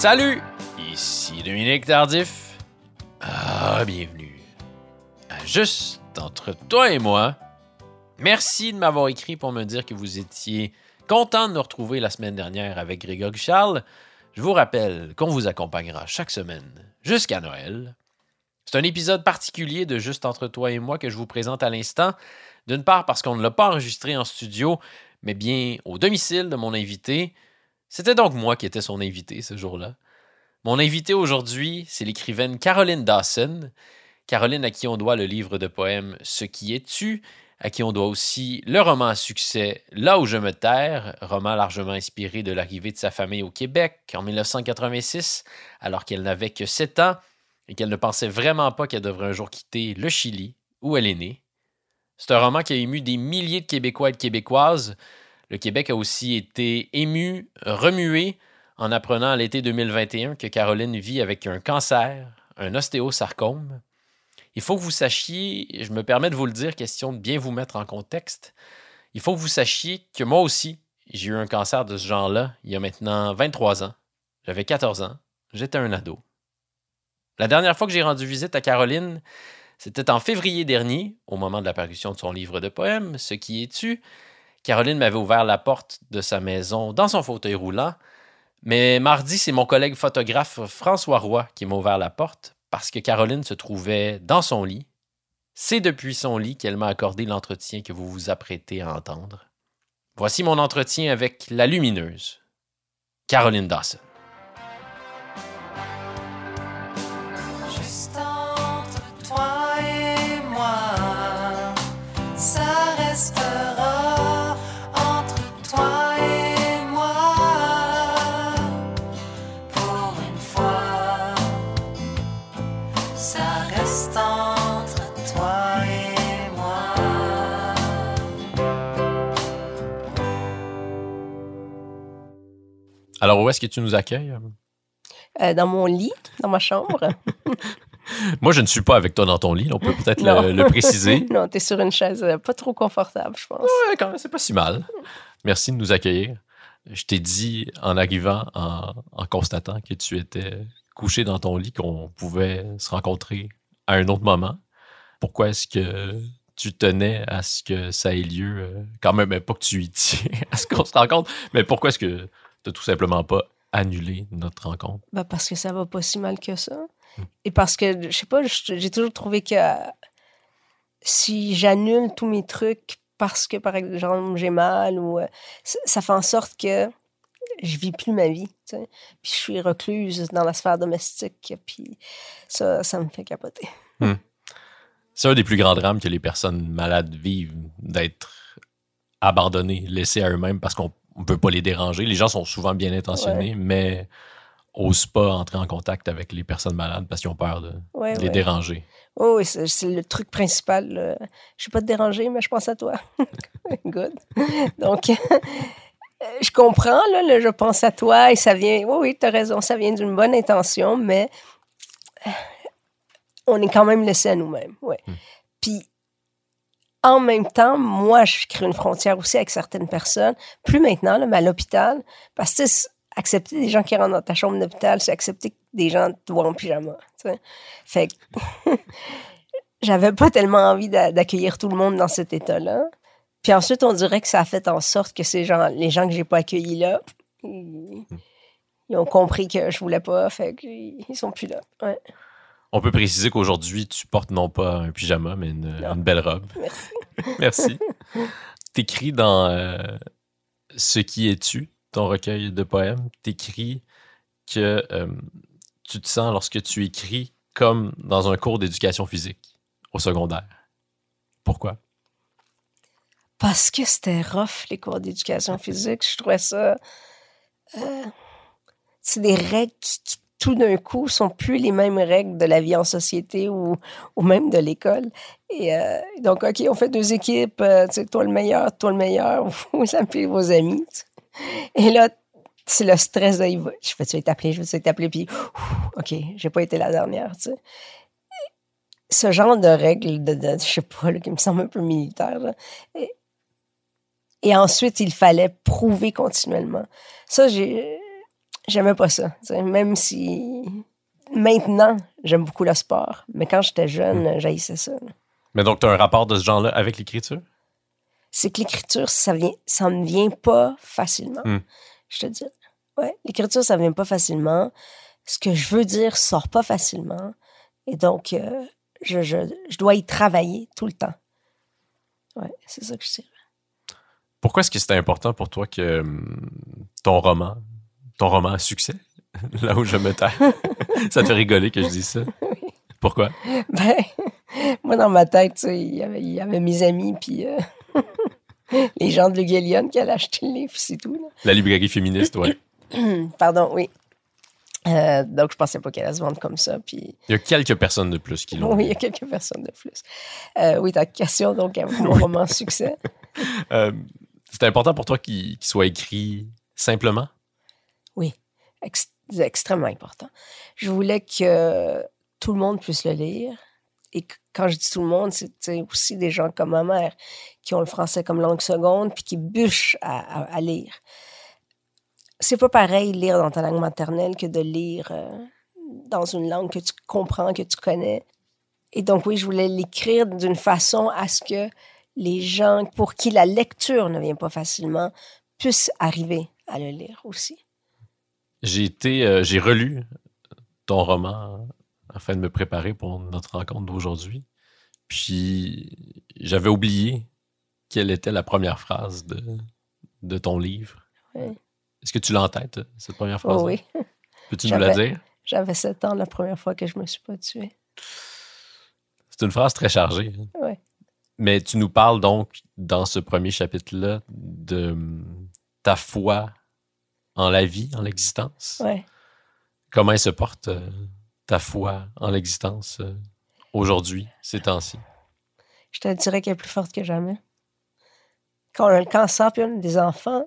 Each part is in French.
Salut, ici Dominique Tardif. Ah, bienvenue à Juste entre toi et moi. Merci de m'avoir écrit pour me dire que vous étiez content de nous retrouver la semaine dernière avec Grégory Charles. Je vous rappelle qu'on vous accompagnera chaque semaine jusqu'à Noël. C'est un épisode particulier de Juste entre toi et moi que je vous présente à l'instant. D'une part parce qu'on ne l'a pas enregistré en studio, mais bien au domicile de mon invité. C'était donc moi qui étais son invité ce jour-là. Mon invité aujourd'hui, c'est l'écrivaine Caroline Dawson. Caroline à qui on doit le livre de poèmes Ce qui es-tu, à qui on doit aussi le roman à succès Là où je me terre, roman largement inspiré de l'arrivée de sa famille au Québec en 1986, alors qu'elle n'avait que 7 ans et qu'elle ne pensait vraiment pas qu'elle devrait un jour quitter le Chili, où elle est née. C'est un roman qui a ému des milliers de Québécois et de Québécoises, le Québec a aussi été ému, remué, en apprenant à l'été 2021 que Caroline vit avec un cancer, un ostéosarcome. Il faut que vous sachiez, je me permets de vous le dire, question de bien vous mettre en contexte, il faut que vous sachiez que moi aussi, j'ai eu un cancer de ce genre-là il y a maintenant 23 ans. J'avais 14 ans, j'étais un ado. La dernière fois que j'ai rendu visite à Caroline, c'était en février dernier, au moment de la parution de son livre de poèmes, Ce qui es-tu, Caroline m'avait ouvert la porte de sa maison dans son fauteuil roulant. Mais mardi, c'est mon collègue photographe François Roy qui m'a ouvert la porte parce que Caroline se trouvait dans son lit. C'est depuis son lit qu'elle m'a accordé l'entretien que vous vous apprêtez à entendre. Voici mon entretien avec la lumineuse, Caroline Dawson. Où est-ce que tu nous accueilles? Euh, dans mon lit, dans ma chambre. Moi, je ne suis pas avec toi dans ton lit. On peut peut-être le, préciser. non, tu es sur une chaise euh, pas trop confortable, je pense. Ouais, quand même, c'est pas si mal. Merci de nous accueillir. Je t'ai dit en arrivant, en, en, constatant que tu étais couché dans ton lit, qu'on pouvait se rencontrer à un autre moment. Pourquoi est-ce que tu tenais à ce que ça ait lieu, euh, quand même, pas que tu y tiens à ce qu'on se rencontre, mais pourquoi est-ce que tout simplement pas annulé notre rencontre? Ben parce que ça va pas si mal que ça. Hmm. Et parce que, je sais pas, j'ai toujours trouvé que si j'annule tous mes trucs parce que, par exemple, j'ai mal ou euh, ça, fait en sorte que je vis plus ma vie. Puis je suis recluse dans la sphère domestique. Puis ça, ça me fait capoter. Hmm. C'est un des plus grands drames que les personnes malades vivent, d'être abandonnées, laissées à eux-mêmes parce qu'on on peut pas les déranger. Les gens sont souvent bien intentionnés, mais n'osent pas entrer en contact avec les personnes malades parce qu'ils ont peur de, les déranger. oui, c'est le truc principal. Je ne vais pas te déranger, mais je pense à toi. Good. Donc, je comprends, là, je pense à toi et ça vient. Oui, oui, tu as raison, ça vient d'une bonne intention, mais on est quand même laissé à nous-mêmes. Ouais. Hmm. Puis, en même temps, moi, je crée une frontière aussi avec certaines personnes. Plus maintenant, mais à l'hôpital. Parce que accepter des gens qui rentrent dans ta chambre d'hôpital, c'est accepter que des gens te voient en pyjama. Fait que j'avais pas tellement envie d'accueillir tout le monde dans cet état-là. Puis ensuite, on dirait que ça a fait en sorte que ces gens, les gens que j'ai pas accueillis là, ils, ont compris que je voulais pas, fait qu'ils sont plus là. Ouais. On peut préciser qu'aujourd'hui, tu portes non pas un pyjama, mais une, belle robe. Merci. Merci. T'écris dans euh, Ce qui es-tu, ton recueil de poèmes, t'écris que euh, tu te sens, lorsque tu écris, comme dans un cours d'éducation physique au secondaire. Pourquoi? Parce que c'était rough, les cours d'éducation physique. Je trouvais ça... Euh, c'est des règles qui tout d'un coup, sont plus les mêmes règles de la vie en société ou, ou même de l'école. Et euh, donc, OK, on fait deux équipes, euh, tu sais, toi le meilleur, toi le meilleur, vous appelez vos amis. Et là, c'est le stress de, je vais-tu t'appeler, je vais-tu t'appeler, puis, OK, j'ai pas été la dernière, ce genre de règles, de, de, je sais pas, qui me semble un peu militaire. Et, et ensuite, il fallait prouver continuellement. Ça, j'ai, j'aimais pas ça. Même si maintenant, j'aime beaucoup le sport. Mais quand j'étais jeune, j'haïssais ça. Mais donc, tu as un rapport de ce genre-là avec l'écriture? C'est que l'écriture, ça vient, ça ne vient pas facilement. Hmm. Je te dis. Ouais, l'écriture, ça vient pas facilement. Ce que je veux dire sort pas facilement. Et donc, euh, je, je, je dois y travailler tout le temps. Ouais, c'est ça que je dirais. Pourquoi est-ce que c'était important pour toi que hum, ton roman, ton roman a succès, là où je me tais, ça te fait rigoler que je dise ça? Pourquoi? Ben, moi, dans ma tête, il y avait, il y avait mes amis, puis euh, les gens de Lugelion qui allaient acheter le livre, c'est tout. là. La librairie féministe, ouais. Pardon, oui. Euh, donc, je pensais pas qu'elle allait se vendre comme ça. Puis, Il y a quelques personnes de plus qui l'ont. oui, il y a quelques personnes de plus. Euh, oui, ta question, donc, à mon roman succès. C'était important pour toi qu'il qu'il soit écrit simplement? Extrêmement important. Je voulais que tout le monde puisse le lire. Et quand je dis tout le monde, c'est aussi des gens comme ma mère qui ont le français comme langue seconde puis qui bûchent à lire. C'est pas pareil lire dans ta langue maternelle que de lire euh, dans une langue que tu comprends, que tu connais. Et donc, oui, je voulais l'écrire d'une façon à ce que les gens pour qui la lecture ne vient pas facilement puissent arriver à le lire aussi. J'ai été, euh, j'ai relu ton roman afin de me préparer pour notre rencontre d'aujourd'hui. Puis j'avais oublié quelle était la première phrase de, de ton livre. Est-ce que tu l'as en tête, cette première phrase? Oui. Peux-tu nous la dire? J'avais 7 ans la première fois que je me suis pas tuée. C'est une phrase très chargée. hein. Ouais. Mais tu nous parles donc, dans ce premier chapitre-là, de ta foi en la vie, en l'existence? Ouais. Comment elle se porte, euh, ta foi en l'existence, euh, aujourd'hui, ces temps-ci? Je te dirais qu'elle est plus forte que jamais. Quand on a le cancer puis on a des enfants,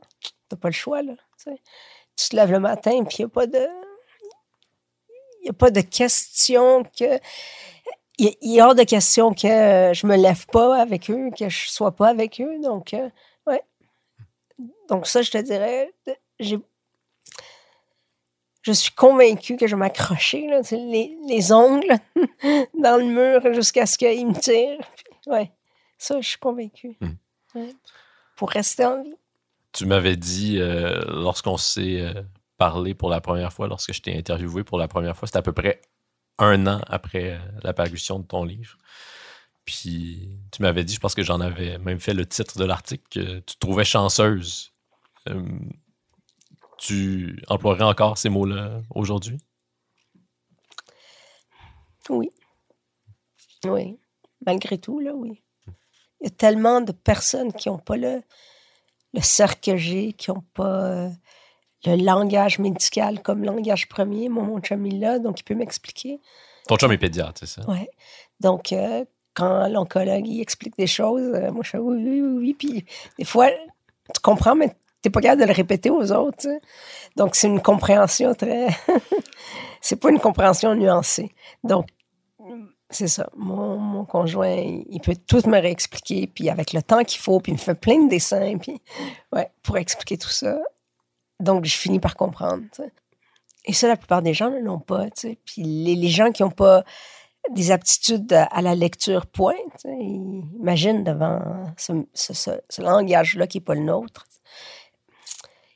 t'as pas le choix, là. tu te lèves le matin puis il n'y a pas de. Il a pas de question que. Il y- est hors de question que euh, je me lève pas avec eux, que je sois pas avec eux. Donc, euh, ouais. Donc, ça, je te dirais, j'ai. Je suis convaincue que je vais m'accrocher, les, les ongles dans le mur jusqu'à ce qu'il me tire. Ouais, ça, je suis convaincue. Hmm. Ouais. Pour rester en vie. Tu m'avais dit, euh, lorsqu'on s'est euh, parlé pour la première fois, lorsque je t'ai interviewé pour la première fois, c'était à peu près un an après euh, la parution de ton livre. Puis tu m'avais dit, je pense que j'en avais même fait le titre de l'article, que tu te trouvais chanceuse. Tu emploierais encore ces mots-là aujourd'hui? Oui. Oui. Malgré tout, là, oui. Il y a tellement de personnes qui n'ont pas le, le cercle que j'ai, qui n'ont pas euh, le langage médical comme langage premier. Moi, mon chum, il l'a, donc il peut m'expliquer. Ton chum est pédiatre, c'est ça? Ouais. Donc, euh, quand l'oncologue il explique des choses, euh, moi, je fais oui, oui, oui, oui. Puis, des fois, tu comprends, mais tu n'es pas capable de le répéter aux autres. Donc, c'est une compréhension très. c'est pas une compréhension nuancée. Donc, c'est ça. Mon, mon conjoint, il peut tout me réexpliquer, puis avec le temps qu'il faut, puis il me fait plein de dessins, puis ouais, pour expliquer tout ça. Donc, je finis par comprendre. Et ça, la plupart des gens ne l'ont pas. Puis les, les gens qui n'ont pas des aptitudes à la lecture point, ils imaginent devant ce- ce- ce langage-là qui n'est pas le nôtre.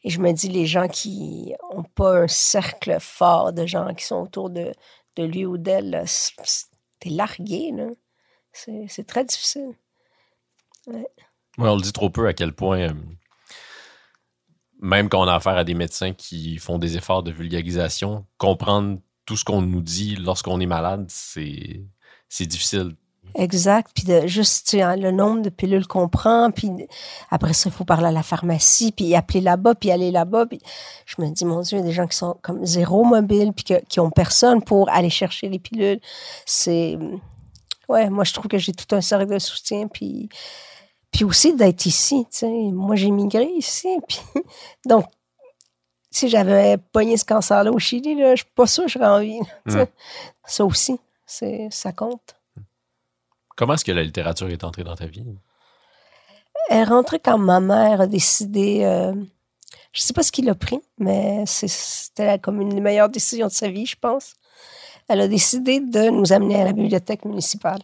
Et je me dis, les gens qui n'ont pas un cercle fort de gens qui sont autour de, de lui ou d'elle, t'es largué. C'est très difficile. Ouais, on le dit trop peu à quel point, euh, même quand on a affaire à des médecins qui font des efforts de vulgarisation, comprendre tout ce qu'on nous dit lorsqu'on est malade, c'est difficile. Exact. Puis de, juste tu sais, hein, le nombre de pilules qu'on prend, puis après ça, il faut parler à la pharmacie, puis appeler là-bas, puis aller là-bas. Puis je me dis, mon Dieu, il y a des gens qui sont comme zéro mobile, puis que- qui ont personne pour aller chercher les pilules. C'est. Ouais, moi, je trouve que j'ai tout un cercle de soutien, puis. Puis aussi d'être ici, tu sais. Moi, j'ai migré ici, puis. Donc, si j'avais pogné ce cancer-là au Chili, là, je suis pas sûre que je serais en vie. là, tu sais. Ça aussi, c'est, ça compte. Comment est-ce que la littérature est entrée dans ta vie? Elle est rentrée quand ma mère a décidé. euh, je sais pas ce qu'il a pris, mais c'était comme une des meilleures décisions de sa vie, je pense. Elle a décidé de nous amener à la bibliothèque municipale.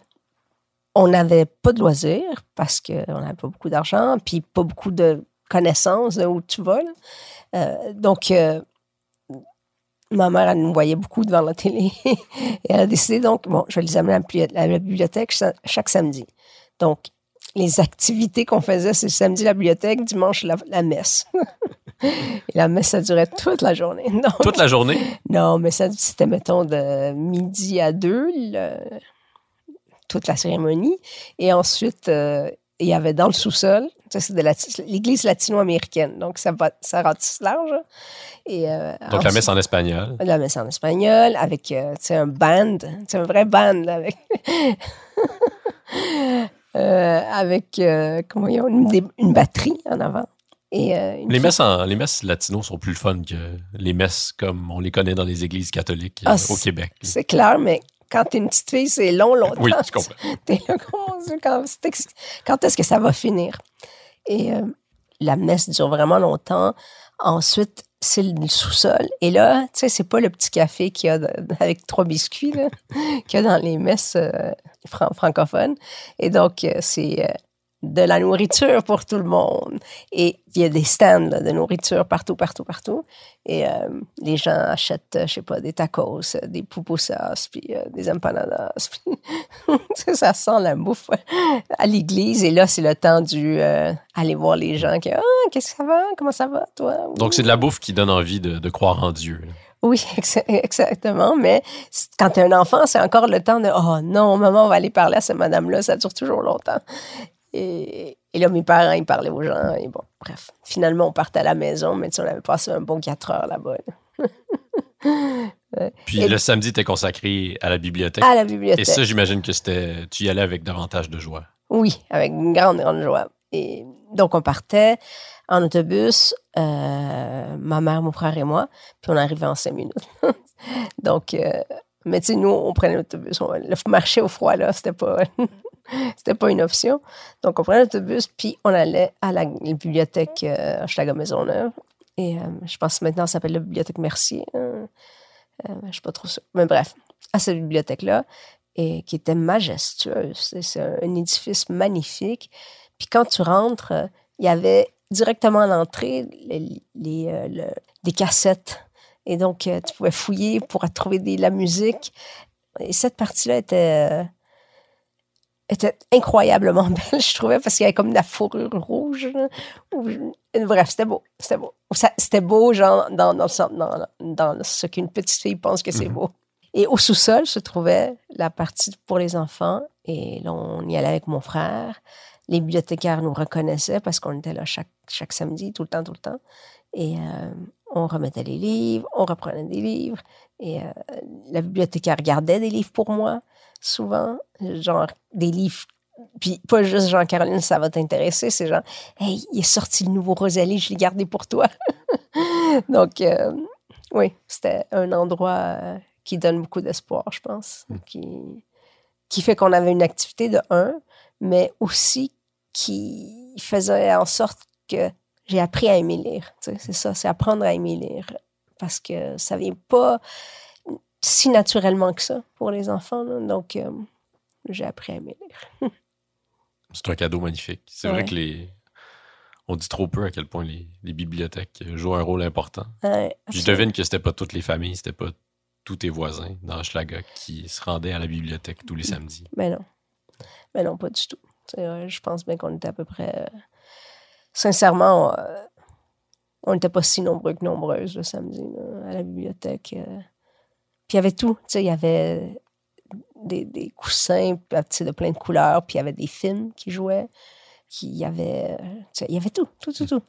On n'avait pas de loisirs parce qu'on n'avait pas beaucoup d'argent, puis pas beaucoup de connaissances de où tu vas. Euh, donc, euh, ma mère, elle nous voyait beaucoup devant la télé. Et elle a décidé, donc, bon, je vais les amener à la bibliothèque cha- chaque samedi. Donc, les activités qu'on faisait, c'est samedi la bibliothèque, dimanche la, la messe. Et la messe, ça durait toute la journée. Toute la journée? non mais ça, c'était, mettons, de midi à deux, le- toute la cérémonie. Et ensuite, euh, il y avait dans le sous-sol, ça, c'est de l'église latino-américaine. Donc, ça, va, ça ratisse large. Et, euh, Donc la messe en espagnol. la messe en espagnol avec euh, un band, c'est un vrai band là, avec Euh, avec euh, comment une, batterie en avant et euh, Les messes, en, les messes latinos sont plus fun que les messes comme on les connaît dans les églises catholiques Ah, au Québec. c'est clair mais quand t'es une petite fille c'est long longtemps Oui, je comprends. T'es là, mon Dieu, quand, est-ce que ça va finir? Et euh, la messe dure vraiment longtemps. Ensuite c'est le sous-sol. Et là tu sais c'est pas le petit café qu'il y a de- avec trois biscuits qu'il y a dans les messes euh, fran- francophones. Et donc euh, c'est de la nourriture pour tout le monde et il y a des stands là, de nourriture partout partout partout et euh, les gens achètent euh, je sais pas des tacos euh, des pupusas puis euh, des empanadas puis ça sent la bouffe à l'église et là c'est le temps du euh, aller voir les gens qui ah qu'est-ce que ça va? Comment ça va toi Donc c'est de la bouffe qui donne envie de, de croire en Dieu. là. oui, exa- exactement. Mais quand tu es un enfant, c'est encore le temps de Oh non, maman, on va aller parler à cette madame-là, ça dure toujours longtemps. Et, et là, mes parents, ils parlaient aux gens. Et bon, bref. Finalement, on partait à la maison, mais tu sais, on avait passé un bon quatre heures là-bas. là. Puis Et- le samedi était consacré à la bibliothèque. À la Et bibliothèque. ça, j'imagine que c'était tu y allais avec davantage de joie. Oui, avec une grande, grande joie. Et donc, on partait en autobus, euh, ma mère, mon frère et moi, puis on arrivait en cinq minutes. donc, euh, mais tu sais, nous, on prenait l'autobus. On- Le marché au froid, là, c'était pas, c'était pas une option. Donc, on prenait l'autobus, puis on allait à la, bibliothèque euh, Hochelaga Maisonneuve. Et euh, je pense que maintenant, ça s'appelle la bibliothèque Mercier. hein. Euh, je suis pas trop sûre. Mais bref, à cette bibliothèque-là, et qui était majestueuse. C'est un édifice magnifique. Puis quand tu rentres, il y avait directement à l'entrée les, les, euh, des cassettes. Et donc, euh, tu pouvais fouiller pour trouver de la musique. Et cette partie-là était, était incroyablement belle, je trouvais, parce qu'il y avait comme de la fourrure rouge. Bref, c'était beau. C'était beau. C'était beau, genre, dans, dans, le sens- dans, dans ce qu'une petite fille pense que c'est Mhm. beau. Et au sous-sol se trouvait la partie pour les enfants. Et là, on y allait avec mon frère. Les bibliothécaires nous reconnaissaient parce qu'on était là chaque, chaque samedi, tout le temps, tout le temps. Et euh, on remettait les livres, on reprenait des livres. Et euh, la bibliothécaire gardait des livres pour moi, souvent. Genre des livres. Puis pas juste genre Caroline, ça va t'intéresser. C'est genre, hey, il est sorti le nouveau Rosalie, je l'ai gardé pour toi. Donc, euh, oui, c'était un endroit euh, qui donne beaucoup d'espoir, je pense. Qui, qui fait qu'on avait une activité de un, mais aussi qui faisait en sorte que j'ai appris à aimer lire. tu sais, C'est ça, c'est apprendre à aimer lire. Parce que ça vient pas si naturellement que ça pour les enfants. là. Donc, euh, j'ai appris à aimer lire. C'est un cadeau magnifique. C'est vrai que les. On dit trop peu à quel point les, les bibliothèques jouent un rôle important. Ouais, je devine que c'était pas toutes les familles, c'était pas tous tes voisins dans Hochelaga qui se rendaient à la bibliothèque tous les samedis. Mais non. Mais non, pas du tout. Je pense bien qu'on était à peu près. euh, Sincèrement, euh, on n'était pas si nombreux que nombreuses le samedi là, à la bibliothèque. euh. Puis il y avait tout. Tu sais, il y avait des, des coussins tu sais, de plein de couleurs, puis il y avait des films qui jouaient. Puis il y avait. euh, tu sais, il y avait tout, tout, tout,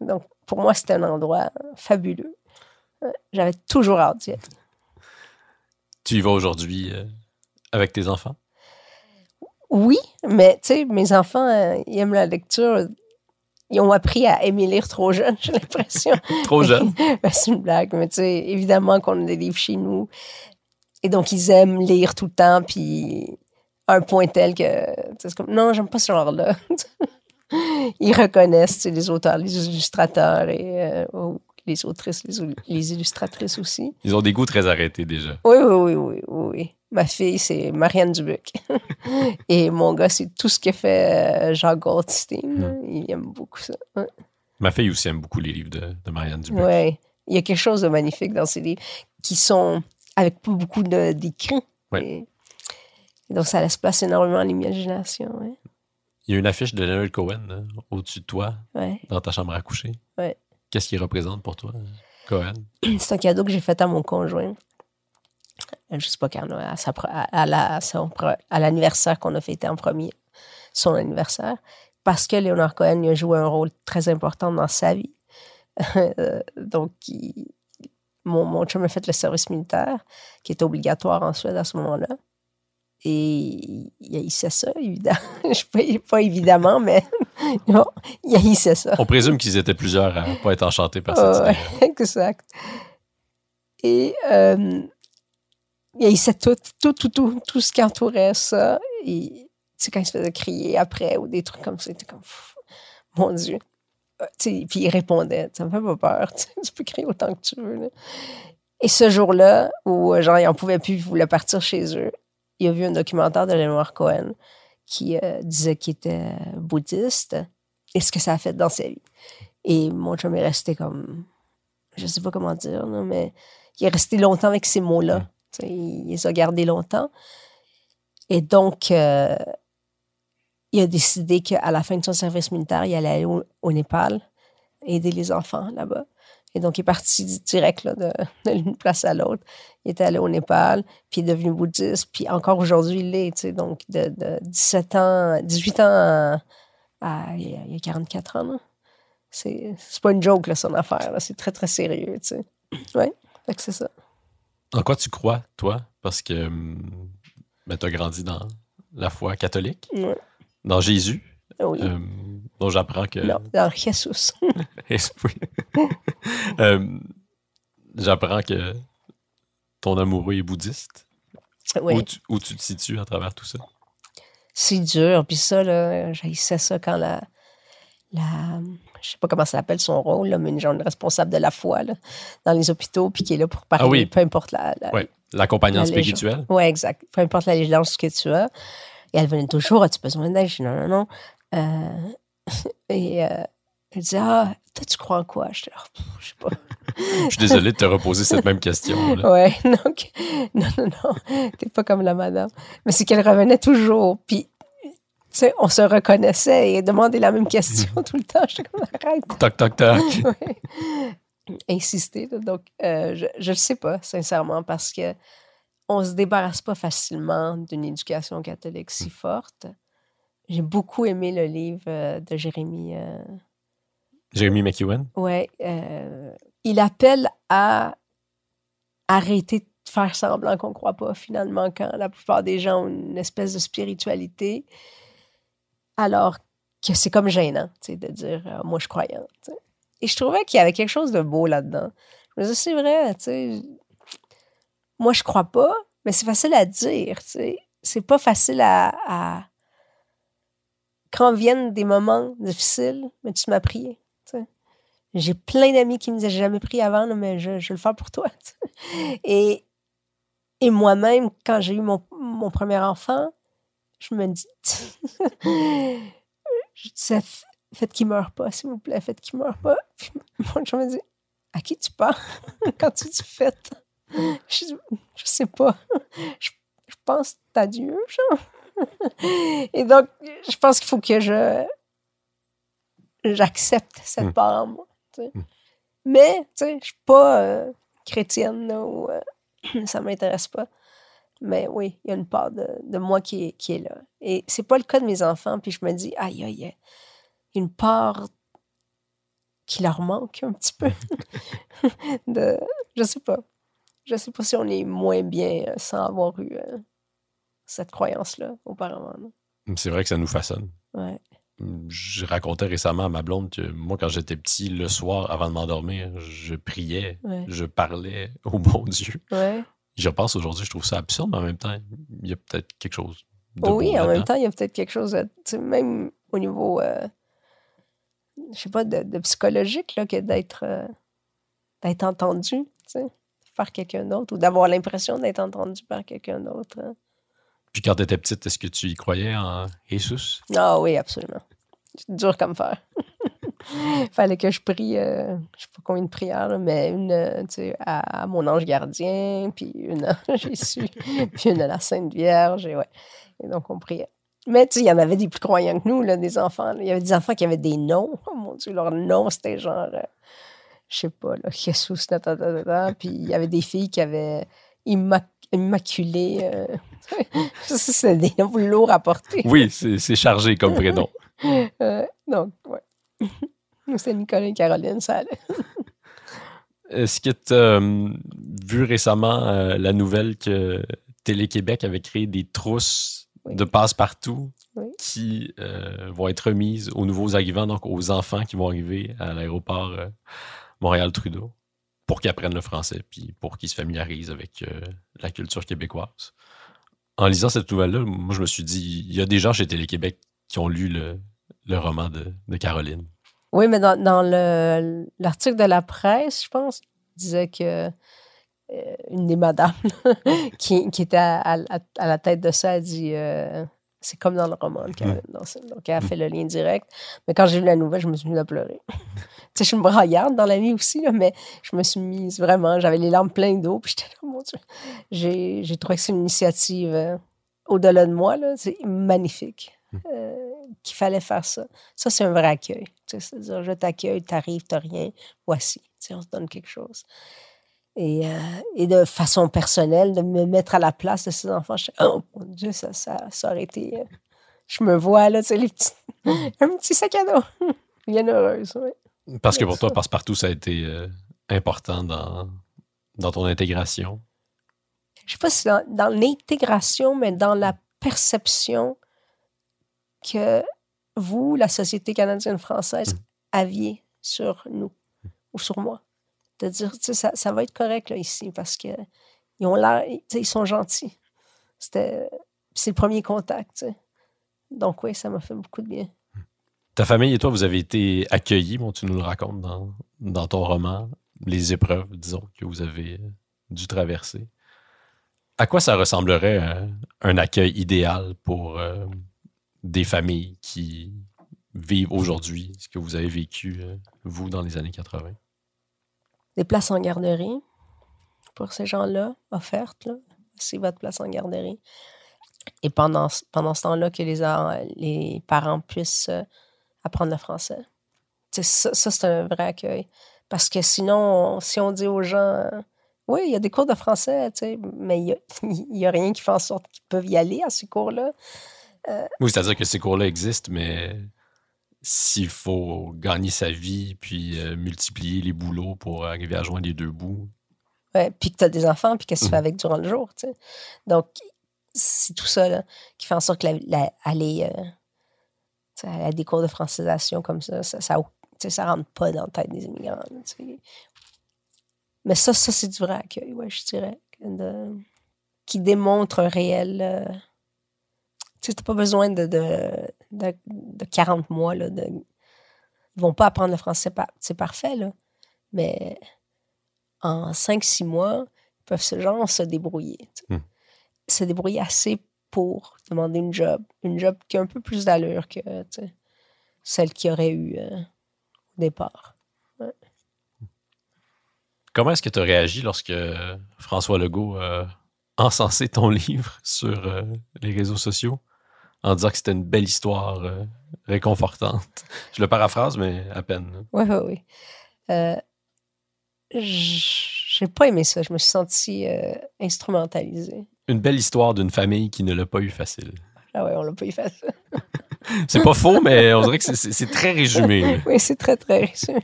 Donc, pour moi, c'était un endroit fabuleux. Euh, J'avais toujours hâte d'y être. Tu y vas aujourd'hui euh, avec tes enfants? Oui, mais tu sais, mes enfants, euh, ils aiment la lecture. Ils ont appris à aimer lire trop jeune, j'ai l'impression. Trop jeune? Ben, c'est une blague, mais tu sais, évidemment qu'on a des livres chez nous. Et donc, ils aiment lire tout le temps. Puis un point tel que c'est comme non, j'aime pas ce genre-là. Ils reconnaissent les auteurs, les illustrateurs et euh, oh, les autrices, les, les, illustratrices aussi. Ils ont des goûts très arrêtés déjà. Oui, oui, oui, oui, oui. Ma fille, c'est Marianne Dubuc. et mon gars, c'est tout ce que fait euh, Jacques Goldstein. Il aime beaucoup ça. Ma fille aussi aime beaucoup les livres de, de Marianne Dubuc. Oui. Il y a quelque chose de magnifique dans ces livres qui sont avec beaucoup d'écrits. Oui. donc, ça laisse place énormément à l'imagination. Il y a une affiche de Leonard Cohen hein, au-dessus de toi, ouais. dans ta chambre à coucher. Ouais. Qu'est-ce qu'il représente pour toi, Cohen? C'est un cadeau que j'ai fait à mon conjoint. Je sais pas quand, à, sa, à, la, à l'anniversaire qu'on a fêté en premier, son anniversaire, parce que Leonard Cohen a joué un rôle très important dans sa vie. donc, mon, mon chum a fait le service militaire, qui est obligatoire en Suède à ce moment-là. Et il haïssait ça, évidemment. Je pas évidemment, mais non, il haïssait ça. On présume qu'ils étaient plusieurs à ne pas être enchantés par cette idée. Exact. Et euh, il haïssait tout, tout, tout, tout, tout ce qui entourait ça. Quand il se faisait crier après ou des trucs comme ça, il était comme, mon Dieu. Euh, puis il répondait, ça me fait pas peur, tu peux crier autant que tu veux. Et ce jour-là, où genre, ils n'en pouvaient plus, ils voulaient partir chez eux, il a vu un documentaire de Leonard Cohen qui euh, disait qu'il était bouddhiste et ce que ça a fait dans sa vie. Et mon chum est resté comme, je sais pas comment dire, mais il est resté longtemps avec ces mots-là. Il, les a gardés longtemps. Et donc, euh, il a décidé qu'à la fin de son service militaire, il allait aller au Népal aider les enfants là-bas. Et donc, il est parti direct d'une place à l'autre. Il était allé au Népal, puis il est devenu bouddhiste, puis encore aujourd'hui, il l'est, donc de, 17 ans, 18 ans à, il, y a, 44 ans. C'est pas une joke, là, son affaire. C'est très, très sérieux. Oui, c'est ça. En quoi tu crois, toi? Parce que ben, tu as grandi dans la foi catholique, dans Jésus. Oui. Euh, dont j'apprends que. Non, dans Jesus. euh, j'apprends que ton amoureux est bouddhiste. Oui. Où tu, où tu te situes à travers tout ça? C'est dur. Puis ça, là, ça quand la. La je sais pas comment ça s'appelle son rôle, là, mais une genre responsable de la foi là, dans les hôpitaux, puis qui est là pour parler, ah oui. peu importe la. la oui, l'accompagnant spirituel. Oui, exact. Peu importe la légende que tu as. Et elle venait toujours, as-tu besoin d'aide? Je dis non, non, non. Euh, et euh, elle disait Ah, toi, tu crois en quoi? Je dis Je sais pas. Je suis désolé de te reposer cette même question. Ouais, donc, non, non, non, t'es pas comme la madame. Mais c'est qu'elle revenait toujours. Puis, sais, on se reconnaissait et demandait la même question tout le temps. J'étais comme Arrête. Toc, toc, toc. Insister. Donc, euh, je ne sais pas, sincèrement, parce que on se débarrasse pas facilement d'une éducation catholique si forte. J'ai beaucoup aimé le livre euh, de Jérémy. Euh... Jérémy McEwen? Oui. Il appelle à arrêter de faire semblant qu'on ne croit pas, finalement, quand la plupart des gens ont une espèce de spiritualité, alors que c'est comme gênant, de dire euh, moi, je suis croyante. Et je trouvais qu'il y avait quelque chose de beau là-dedans. Je me disais, c'est vrai, moi, je crois pas, mais c'est facile à dire, tu sais. C'est pas facile à quand viennent des moments difficiles, mais tu m'as prié. J'ai plein d'amis qui me disaient jamais prié avant, mais je, le faire pour toi. Et, et moi-même, quand j'ai eu mon, mon, premier enfant, je me dis disais Faites qu'il meure pas, s'il vous plaît, faites qu'il meure pas. Puis je me dis À qui tu parles? Quand tu dis faites je, je sais pas. Je, je pense à Dieu, genre. Et donc, je pense qu'il faut que je j'accepte cette hmm. part en moi. Hmm. Mais, tu sais, je suis pas euh, chrétienne ou euh, ça m'intéresse pas. Mais oui, il y a une part de, de moi qui est, qui est là. Et c'est pas le cas de mes enfants, puis je me dis, aïe, aïe, il y a une part qui leur manque un petit peu. de, je sais pas. Je sais pas si on est moins bien euh, sans avoir eu cette croyance-là auparavant. C'est vrai que ça nous façonne. Ouais. Je racontais récemment à ma blonde que moi, quand j'étais petit, le soir, avant de m'endormir, je priais, je parlais au bon Dieu. Ouais. Je repense aujourd'hui, je trouve ça absurde, mais en même temps, il y a peut-être quelque chose de oui, beau en même temps, il y a peut-être quelque chose, de- tu sais, même au niveau, euh, je sais pas, de, de psychologique, là, que d'être euh, d'être entendu, tu sais, par quelqu'un d'autre, ou d'avoir l'impression d'être entendu par quelqu'un d'autre. hein. Puis quand tu étais petite, est-ce que tu y croyais en Jesus? Ah oui, absolument. Dur comme faire. Fallait que je prie, euh, je sais pas combien de prières, là, mais une euh, tu sais, à, à mon ange gardien, puis une à Jésus, puis une à la Sainte Vierge. Et, ouais. et donc, on priait. Mais tu sais, il y en avait des plus croyants que nous, là, des enfants. là. Il y avait des enfants qui avaient des noms. Oh mon Dieu, leur nom, c'était genre, euh, je sais pas, là, Jesus, ta, ta, ta, ta, ta. Puis il y avait des filles qui avaient immac- immaculé. euh, c'était des noms lourds à porter. Oui, c'est c'est chargé comme prénom. Euh, donc, ouais. C'est Nicolas et Caroline, ça allait. Est-ce que tu as vu récemment euh, la nouvelle que Télé-Québec avait créé des trousses Oui. de passe-partout Oui. qui euh, vont être remises aux nouveaux arrivants, donc aux enfants qui vont arriver à l'aéroport euh, Montréal-Trudeau pour qu'ils apprennent le français puis pour qu'ils se familiarisent avec euh, la culture québécoise? En lisant cette nouvelle-là, moi, je me suis dit, il y a des gens chez Télé-Québec qui ont lu le, le roman de, de Caroline. Oui, mais dans, dans le- l'article de la presse, je pense, disait que euh, une des madames qui, qui était à, à- à la tête de ça a dit euh, c'est comme dans le roman de Caroline. Dawson. Donc, elle a fait le lien direct. Mais quand j'ai vu la nouvelle, je me suis mise à pleurer. tu sais, je suis braillarde dans la vie aussi, là, mais je me suis mise vraiment, j'avais les larmes pleines d'eau, puis j'étais là, mon Dieu. J'ai, j'ai trouvé que c'est une initiative euh, au-delà de moi, là, c'est magnifique. Euh, qu'il fallait faire ça. Ça, c'est un vrai accueil. C'est-à-dire, je t'accueille, t'arrives, t'as rien, voici. On se donne quelque chose. Et, euh, et de façon personnelle, de me mettre à la place de ces enfants, je oh mon Dieu, ça, ça, ça aurait été. euh, je me vois, là, tu sais, les petits, un petit sac à dos. Bien heureuse, oui. Parce que pour toi, passe-partout, ça a été euh, important dans, dans ton intégration. je sais pas si dans, dans l'intégration, mais dans la perception que vous, la société canadienne-française, Mm. aviez sur nous ou sur moi. De dire, tu sais, ça, ça va être correct là, ici parce que ils ont l'air, tu sais, ils sont gentils. C'était, c'est le premier contact, tu sais. Donc oui, ça m'a fait beaucoup de bien. Ta famille et toi, vous avez été accueillis, bon, tu nous le racontes dans, dans ton roman, les épreuves, disons, que vous avez euh, dû traverser. À quoi ça ressemblerait euh, un accueil idéal pour euh, des familles qui vivent aujourd'hui ce que vous avez vécu, euh, vous, dans les années 80? Des places en garderie pour ces gens-là, offertes. C'est votre place en garderie. Et pendant, pendant ce temps-là, que les, les parents puissent euh, apprendre le français. Ça, c'est un vrai accueil. Parce que sinon, on- si on dit aux gens, euh, oui, il y a des cours de français, mais il n'y a, y a rien qui fait en sorte qu'ils peuvent y aller à ces cours-là. Oui, c'est-à-dire que ces cours-là existent, mais s'il faut gagner sa vie puis euh, multiplier les boulots pour arriver à joindre les deux bouts, Ouais, puis que tu as des enfants, puis qu'est-ce que tu fais Mhm. avec durant le jour, tu sais. Donc, c'est tout ça là, qui fait en sorte que la, la- aller, euh, tu sais, aller à des cours de francisation comme ça, ça, ça, tu sais, ça rentre pas dans la tête des immigrants. là. Mais ça, ça c'est du vrai accueil, ouais, je dirais. de- qui démontre un réel. euh, tu t'as pas besoin de, de, de, de 40 mois. Là, de, ils vont pas apprendre le français, par- c'est parfait, là. Mais en 5-6 mois, ils peuvent se, genre, se débrouiller. Hmm. Se débrouiller assez pour demander une job. Une job qui a un peu plus d'allure que celle qu'il aurait eu euh, au départ. Comment est-ce que tu as réagi lorsque François Legault a encensé ton livre sur euh, les réseaux sociaux? En disant que c'était une belle histoire euh, réconfortante? Je le paraphrase, mais à peine. Oui, oui, oui. Euh, j'ai pas aimé ça. Je me suis sentie euh, instrumentalisée. Une belle histoire d'une famille qui ne l'a pas eu facile. Ah ouais, on l'a pas eu facile. C'est pas faux, mais on dirait que c'est- très résumé. oui, c'est très, très résumé.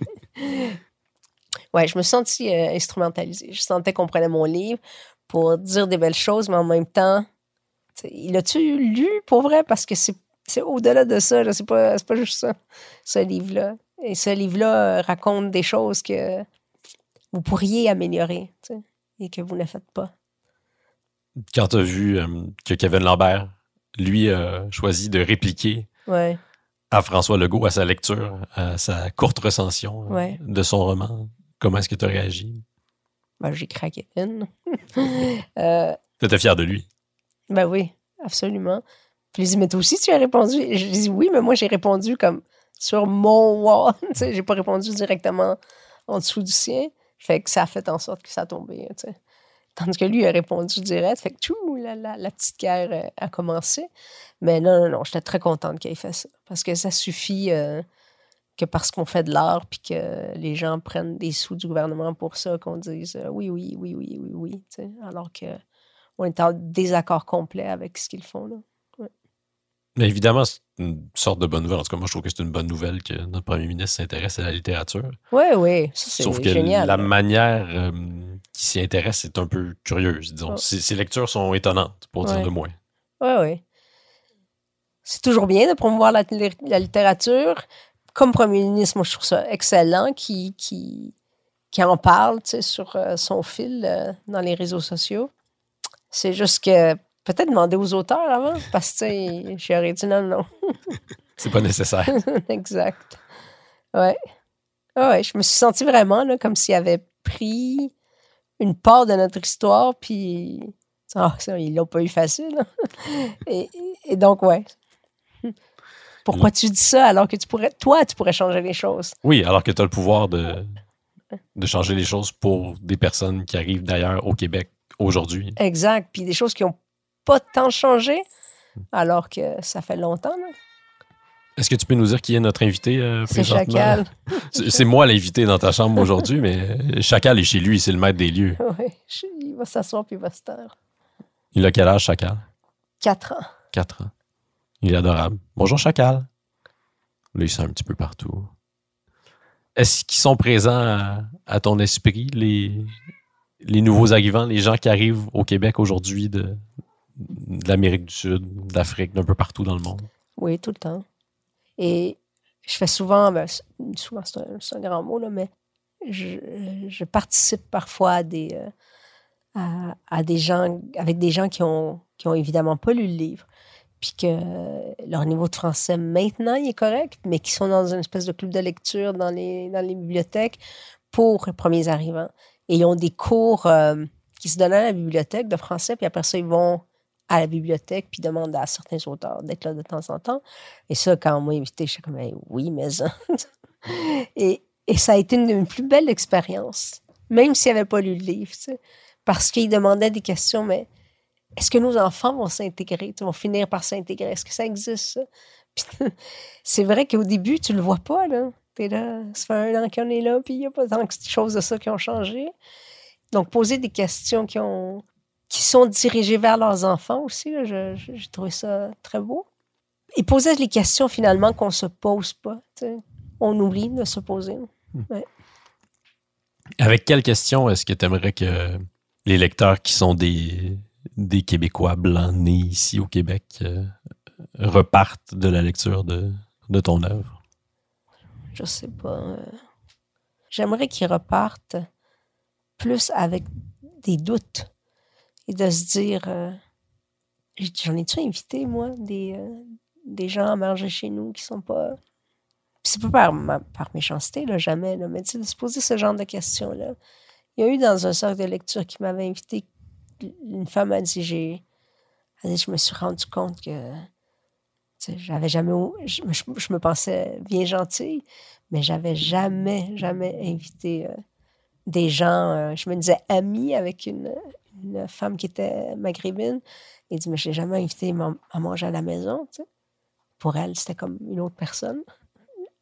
ouais, je me suis sentie euh, instrumentalisée. Je sentais qu'on prenait mon livre pour dire des belles choses, mais en même temps, il a-tu lu pour vrai? Parce que c'est au-delà de ça. C'est pas, pas juste ça, ce livre-là. Et ce livre-là euh, raconte des choses que vous pourriez améliorer tu sais, et que vous ne faites pas. Quand tu as vu euh, que Kevin Lambert lui a choisi de répliquer Ouais. à François Legault, à sa lecture, à sa courte recension euh, Ouais. de son roman. Comment est-ce que tu as réagi? Ben, j'ai craqué une. euh, Tu étais fier de lui. Ben oui, absolument. Puis il dit, mais toi aussi, tu as répondu. Je dis oui, mais moi, j'ai répondu comme sur mon wall. tu sais, j'ai pas répondu directement en dessous du sien. Fait que ça a fait en sorte que ça a tombé. tu. Tandis que lui, il a répondu direct. Fait que tchou, la, la, la petite guerre euh, a commencé. Mais non, non, non, j'étais très contente qu'il ait fait ça. Parce que ça suffit euh, que parce qu'on fait de l'art puis que les gens prennent des sous du gouvernement pour ça, qu'on dise euh, oui, oui, oui, oui, oui, oui. alors que on est en désaccord complet avec ce qu'ils font. Là. Mais évidemment, c'est une sorte de bonne nouvelle. En tout cas, moi, je trouve que c'est une bonne nouvelle que notre premier ministre s'intéresse à la littérature. Oui, oui, ça, Sauf que génial. la manière euh, qui s'y intéresse est un peu curieuse, disons. Oh. Ses, ses lectures sont étonnantes, pour dire le moins. Oui, oui. C'est toujours bien de promouvoir la, la littérature. Comme premier ministre, moi, je trouve ça excellent qui, qui, qui en parle tu sais, sur euh, son fil euh, dans les réseaux sociaux. C'est juste que peut-être demander aux auteurs avant, parce que j'aurais dit non, non. C'est pas nécessaire. exact. Ouais. Ah ouais, je me suis sentie vraiment là, comme s'il avait pris une part de notre histoire, puis. Ah, ça, ils l'ont pas eu facile. hein. et, et donc, ouais. Pourquoi tu dis ça alors que tu pourrais, toi, tu pourrais changer les choses? Oui, alors que tu as le pouvoir de, de changer les choses pour des personnes qui arrivent d'ailleurs au Québec aujourd'hui. Exact. Puis des choses qui n'ont pas tant changé, alors que ça fait longtemps. là. Est-ce que tu peux nous dire qui est notre invité euh, C'est? Chacal. C'est moi l'invité dans ta chambre aujourd'hui, mais Chacal est chez lui, c'est le maître des lieux. Oui, il va s'asseoir puis il va se taire. Il a quel âge, Chacal? Quatre ans. 4 ans. Il est adorable. Bonjour, Chacal. Là, il sent un petit peu partout. Est-ce qu'ils sont présents à, à ton esprit, les, les nouveaux arrivants, les gens qui arrivent au Québec aujourd'hui de, l'Amérique du Sud, d'Afrique, d'un peu partout dans le monde? Oui, tout le temps. Et je fais souvent, ben, souvent c'est un, grand mot, mais je, participe parfois à des, euh, à, des gens, avec des gens qui ont, qui ont évidemment pas lu le livre, puis que leur niveau de français maintenant il est correct, mais qui sont dans une espèce de club de lecture dans les bibliothèques pour les premiers arrivants. Et ils ont des cours euh, qui se donnent à la bibliothèque de français, puis après ça, ils vont à la bibliothèque, puis demandent à certains auteurs d'être là de temps en temps. Et ça, quand on m'a invité, je suis comme, oui, mais et, et ça a été une mes plus belles expériences, même s'ils n'avaient pas lu le livre, parce qu'ils demandaient des questions, mais est-ce que nos enfants vont s'intégrer, vont finir par s'intégrer? Est-ce que ça existe, ça? C'est vrai qu'au début, tu le vois pas, là. T'es là, ça fait un an qu'on est là, puis il n'y a pas tant de choses de ça qui ont changé. Donc, poser des questions qui ont qui sont dirigées vers leurs enfants aussi, là, je- je- j'ai trouvé ça très beau. Et poser les questions finalement qu'on se pose pas. On oublie de se poser. Avec quelles questions est-ce que tu aimerais que les lecteurs qui sont des, des Québécois blancs nés ici au Québec euh, repartent de la lecture de, de ton œuvre? Je sais pas. euh, J'aimerais qu'ils repartent plus avec des doutes et de se dire euh, J'en ai-tu invité, moi, des, euh, des gens à manger chez nous qui sont pas. C'est pas par, ma- par méchanceté, là, jamais, là, mais de se poser ce genre de questions-là. Il y a eu dans un cercle de lecture qui m'avait invité, une femme a dit j'ai. Je me suis rendu compte que. J'avais jamais. Je, je me pensais bien gentille, mais j'avais jamais, jamais invité euh, des gens. euh, je me disais amie avec une, une femme qui était maghrébine. Elle dit, mais je n'ai jamais invité à manger à la maison. Pour elle, c'était comme une autre personne.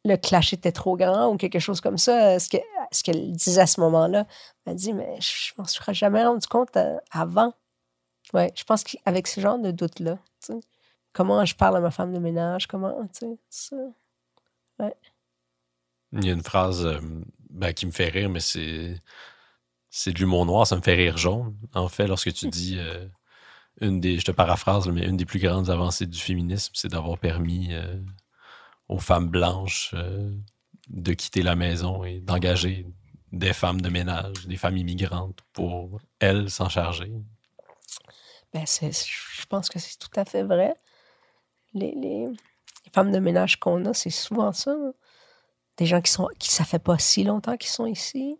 Le clash était trop grand ou quelque chose comme ça. Ce que- ce qu'elle disait à ce moment-là, elle dit, mais je m'en suis jamais rendu compte euh, avant. Ouais, je pense qu'avec ce genre de doute-là, comment je parle à ma femme de ménage, comment, tu sais, ça. Il y a une phrase euh, ben, qui me fait rire, mais c'est c'est de l'humour noir, ça me fait rire jaune. En fait, lorsque tu dis euh, une des, je te paraphrase, mais une des plus grandes avancées du féminisme, c'est d'avoir permis euh, aux femmes blanches de quitter la maison et d'engager des femmes de ménage, des femmes immigrantes pour elles s'en charger. Ben, c'est- je pense que c'est tout à fait vrai. Les, les, les femmes de ménage qu'on a, c'est souvent ça. hein. Des gens qui sont qui ça fait pas si longtemps qu'ils sont ici.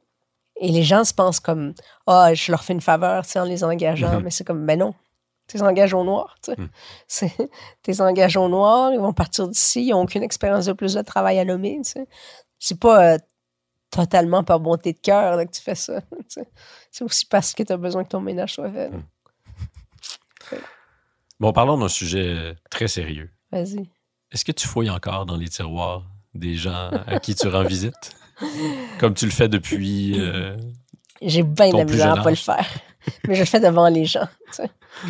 Et les gens se pensent comme Ah, je leur fais une faveur tu sais, en les engageant, Mhm. mais c'est comme ben non. Tu les engages au noir. Tu sais. Tu les engages au noir, ils vont partir d'ici, ils n'ont aucune expérience de plus de travail à nommer. tu sais. C'est pas euh, totalement par bonté de cœur que tu fais ça. tu sais. C'est aussi parce que tu as besoin que ton ménage soit fait. Mhm. Bon, parlons d'un sujet très sérieux. Vas-y. Est-ce que tu fouilles encore dans les tiroirs des gens à qui tu rends visite? Comme tu le fais depuis. euh, J'ai bien de la misère à pas le faire. Mais je le fais devant les gens. tu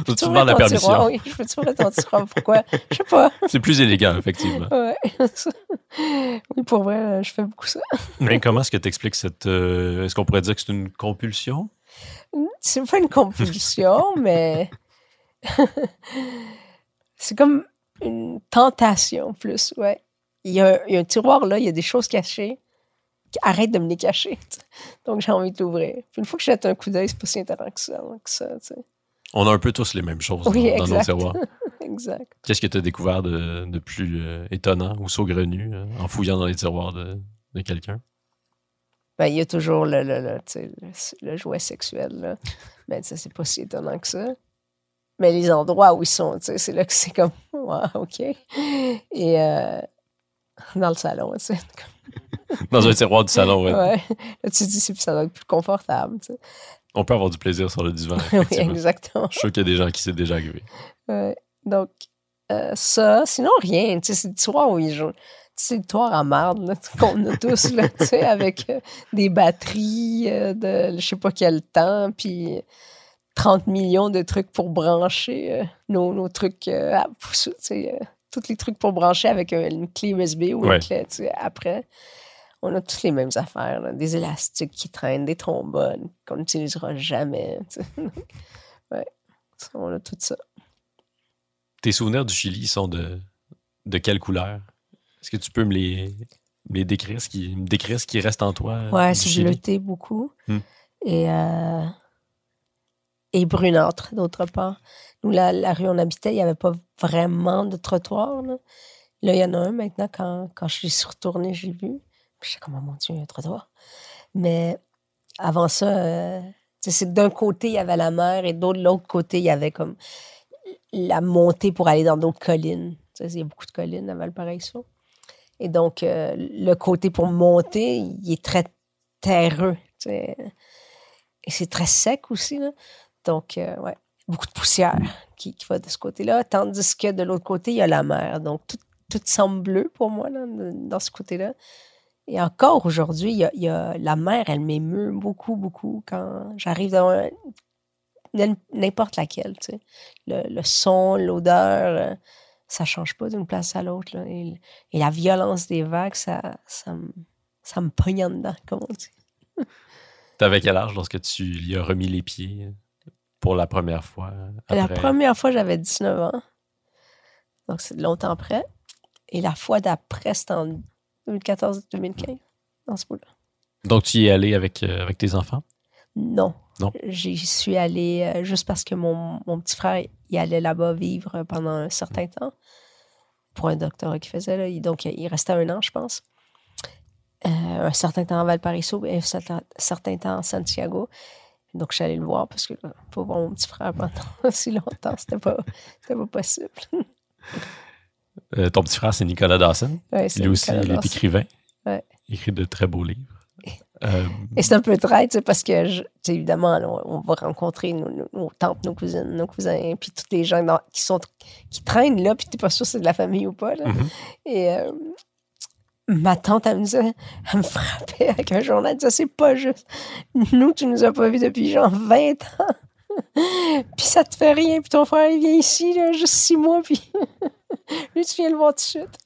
tu Tu demandes la permission. tiroir? Oui, je peux ton tiroir. Pourquoi? Je sais pas. C'est plus élégant, effectivement. Ouais. oui, pour vrai, euh, je fais beaucoup ça. Mais comment est-ce que tu expliques cette. euh, est-ce qu'on pourrait dire que c'est une compulsion? C'est pas une compulsion, mais c'est comme une tentation plus, ouais. Il y, a, il y a un tiroir là, il y a des choses cachées. Arrête de me les cacher. Donc j'ai envie de l'ouvrir. Puis une fois que je jette un coup d'œil, c'est pas si intéressant que ça. On a un peu tous les mêmes choses Oui, dans, dans nos tiroirs. Exact. Qu'est-ce que tu as découvert de, de plus euh, étonnant ou saugrenu euh, en fouillant dans les tiroirs de, de quelqu'un? Ben, il y a toujours le, le, le, le- le jouet sexuel. Là. Mais ça, c'est pas si étonnant que ça. Mais les endroits où ils sont, tu sais, c'est là que c'est comme, ouais, OK. Et euh, dans le salon, tu sais. Dans un tiroir du salon, ouais. Ouais. Là, tu te dis, c'est- ça doit être plus confortable. Tu sais. On peut avoir du plaisir sur le divan. oui, exactement. Je suis sûr qu'il y a des gens qui c'est déjà arrivé. Ouais. Donc, euh, ça, sinon rien. Tu sais, c'est le tiroir où ils jouent. C'est tiroir à marde qu'on a tous, là, tu sais, avec euh, des batteries euh, de je sais pas quel temps, puis 30 millions de trucs pour brancher euh, nos, nos trucs, euh, tu sais, euh, tous les trucs pour brancher avec une clé USB ou Ouais. une clé, tu sais, après. On a tous les mêmes affaires, là, des élastiques qui traînent, des trombones qu'on n'utilisera jamais. ouais, on a tout ça. Tes souvenirs du Chili sont de, de quelle couleur? Est-ce que tu peux me les, me les décrire, ce qui, me décrire ce qui reste en toi? Ouais, c'est bleuté beaucoup. Hmm. Et, euh, et brunâtre, d'autre part. Nous, la, la rue où on habitait, il n'y avait pas vraiment de trottoir. Là, il y en a un maintenant. Quand, quand je suis retournée, j'ai vu. Puis j'étais comme, oh mon Dieu, un trottoir. Mais avant ça, euh, sais, c'est d'un côté, il y avait la mer et de l'autre côté, il y avait comme la montée pour aller dans d'autres collines. Tu sais, il y a beaucoup de collines à Valparaiso. Et donc, euh, le côté pour monter, il est très terreux. tu sais. Et c'est très sec aussi. Là. Donc, euh, ouais, beaucoup de poussière qui, qui va de ce côté-là. Tandis que de l'autre côté, il y a la mer. Donc, tout, tout semble bleu pour moi là, dans ce côté-là. Et encore aujourd'hui, y a, la mer, elle m'émeut beaucoup, beaucoup quand j'arrive dans n'importe laquelle. tu sais. Le, son, l'odeur, euh, ça change pas d'une place à l'autre. Et, et la violence des vagues, ça, ça, me, ça me pogne en dedans, comme on dit. T'avais quel âge lorsque tu y as remis les pieds? Pour la première fois? La première fois, j'avais 19 ans. Donc, c'est longtemps après. Et la fois d'après, c'était en 2014-2015, dans ce bout-là. Donc, tu y es allé avec, euh, avec tes enfants? Non. Non. J'y suis allée euh, juste parce que mon, mon petit frère, il allait là-bas vivre pendant un certain temps pour un doctorat qu'il faisait. Là. Donc, il restait un an, je pense. Euh, un certain temps à Valparaiso et un certain, certain temps à Santiago. Donc, je suis allée le voir parce que là, pour voir mon petit frère pendant si longtemps, c'était pas, c'était pas possible. Euh, ton petit frère, c'est Nicolas Dawson. Ouais, Lui aussi, il est écrivain. Ouais. Il écrit de très beaux livres. Euh, Et c'est un peu traite, parce que, je- évidemment, là, on, va rencontrer nos, nos- nos tantes, nos cousines, nos cousins, puis tous les gens dans- qui, sont, qui traînent là, puis t'es pas sûr si c'est de la famille ou pas. Là. Mhm. Et euh, ma tante, elle me disait, elle me frappait avec un journal, elle disait, c'est pas juste. Nous, tu nous as pas vus depuis genre 20 ans. puis ça te fait rien, puis ton frère, il vient ici, là, juste six mois, puis lui, tu viens le voir tout de suite.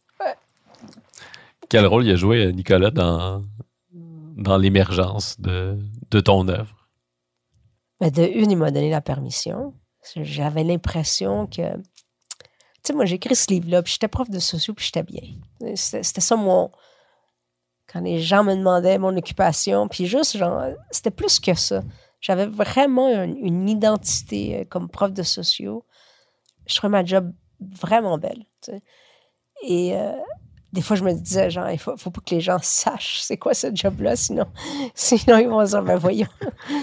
quel rôle il a joué, Nicolas, dans, dans l'émergence de, de ton œuvre? Mais de une, il m'a donné la permission. J'avais l'impression que. Tu sais, moi, j'ai écrit ce livre-là, puis j'étais prof de socio, puis j'étais bien. C'était ça mon. Quand les gens me demandaient mon occupation, puis juste, genre, c'était plus que ça. J'avais vraiment une, une identité euh, comme prof de socio. Je trouvais ma job vraiment belle. Tu tu sais. Et euh, des fois, je me disais, genre, il faut, faut pas que les gens sachent c'est quoi ce job-là, sinon, sinon ils vont se dire, ben voyons.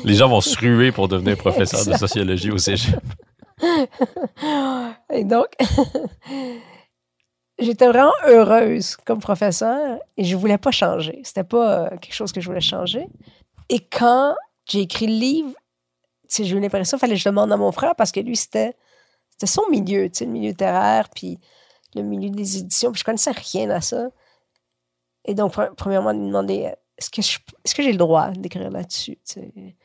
Les gens vont se ruer pour devenir professeur de sociologie au cégep. Et donc, j'étais vraiment heureuse comme professeur et je voulais pas changer. C'était pas euh, quelque chose que je voulais changer. Et quand j'ai écrit le livre, j'ai eu l'impression qu'il fallait que je demande à mon frère parce que lui, c'était, son milieu, le milieu littéraire, puis le milieu des éditions, puis je connaissais rien à ça. Et donc, pre- premièrement, lui demander euh, est-ce que, j'ai le droit d'écrire là-dessus? Et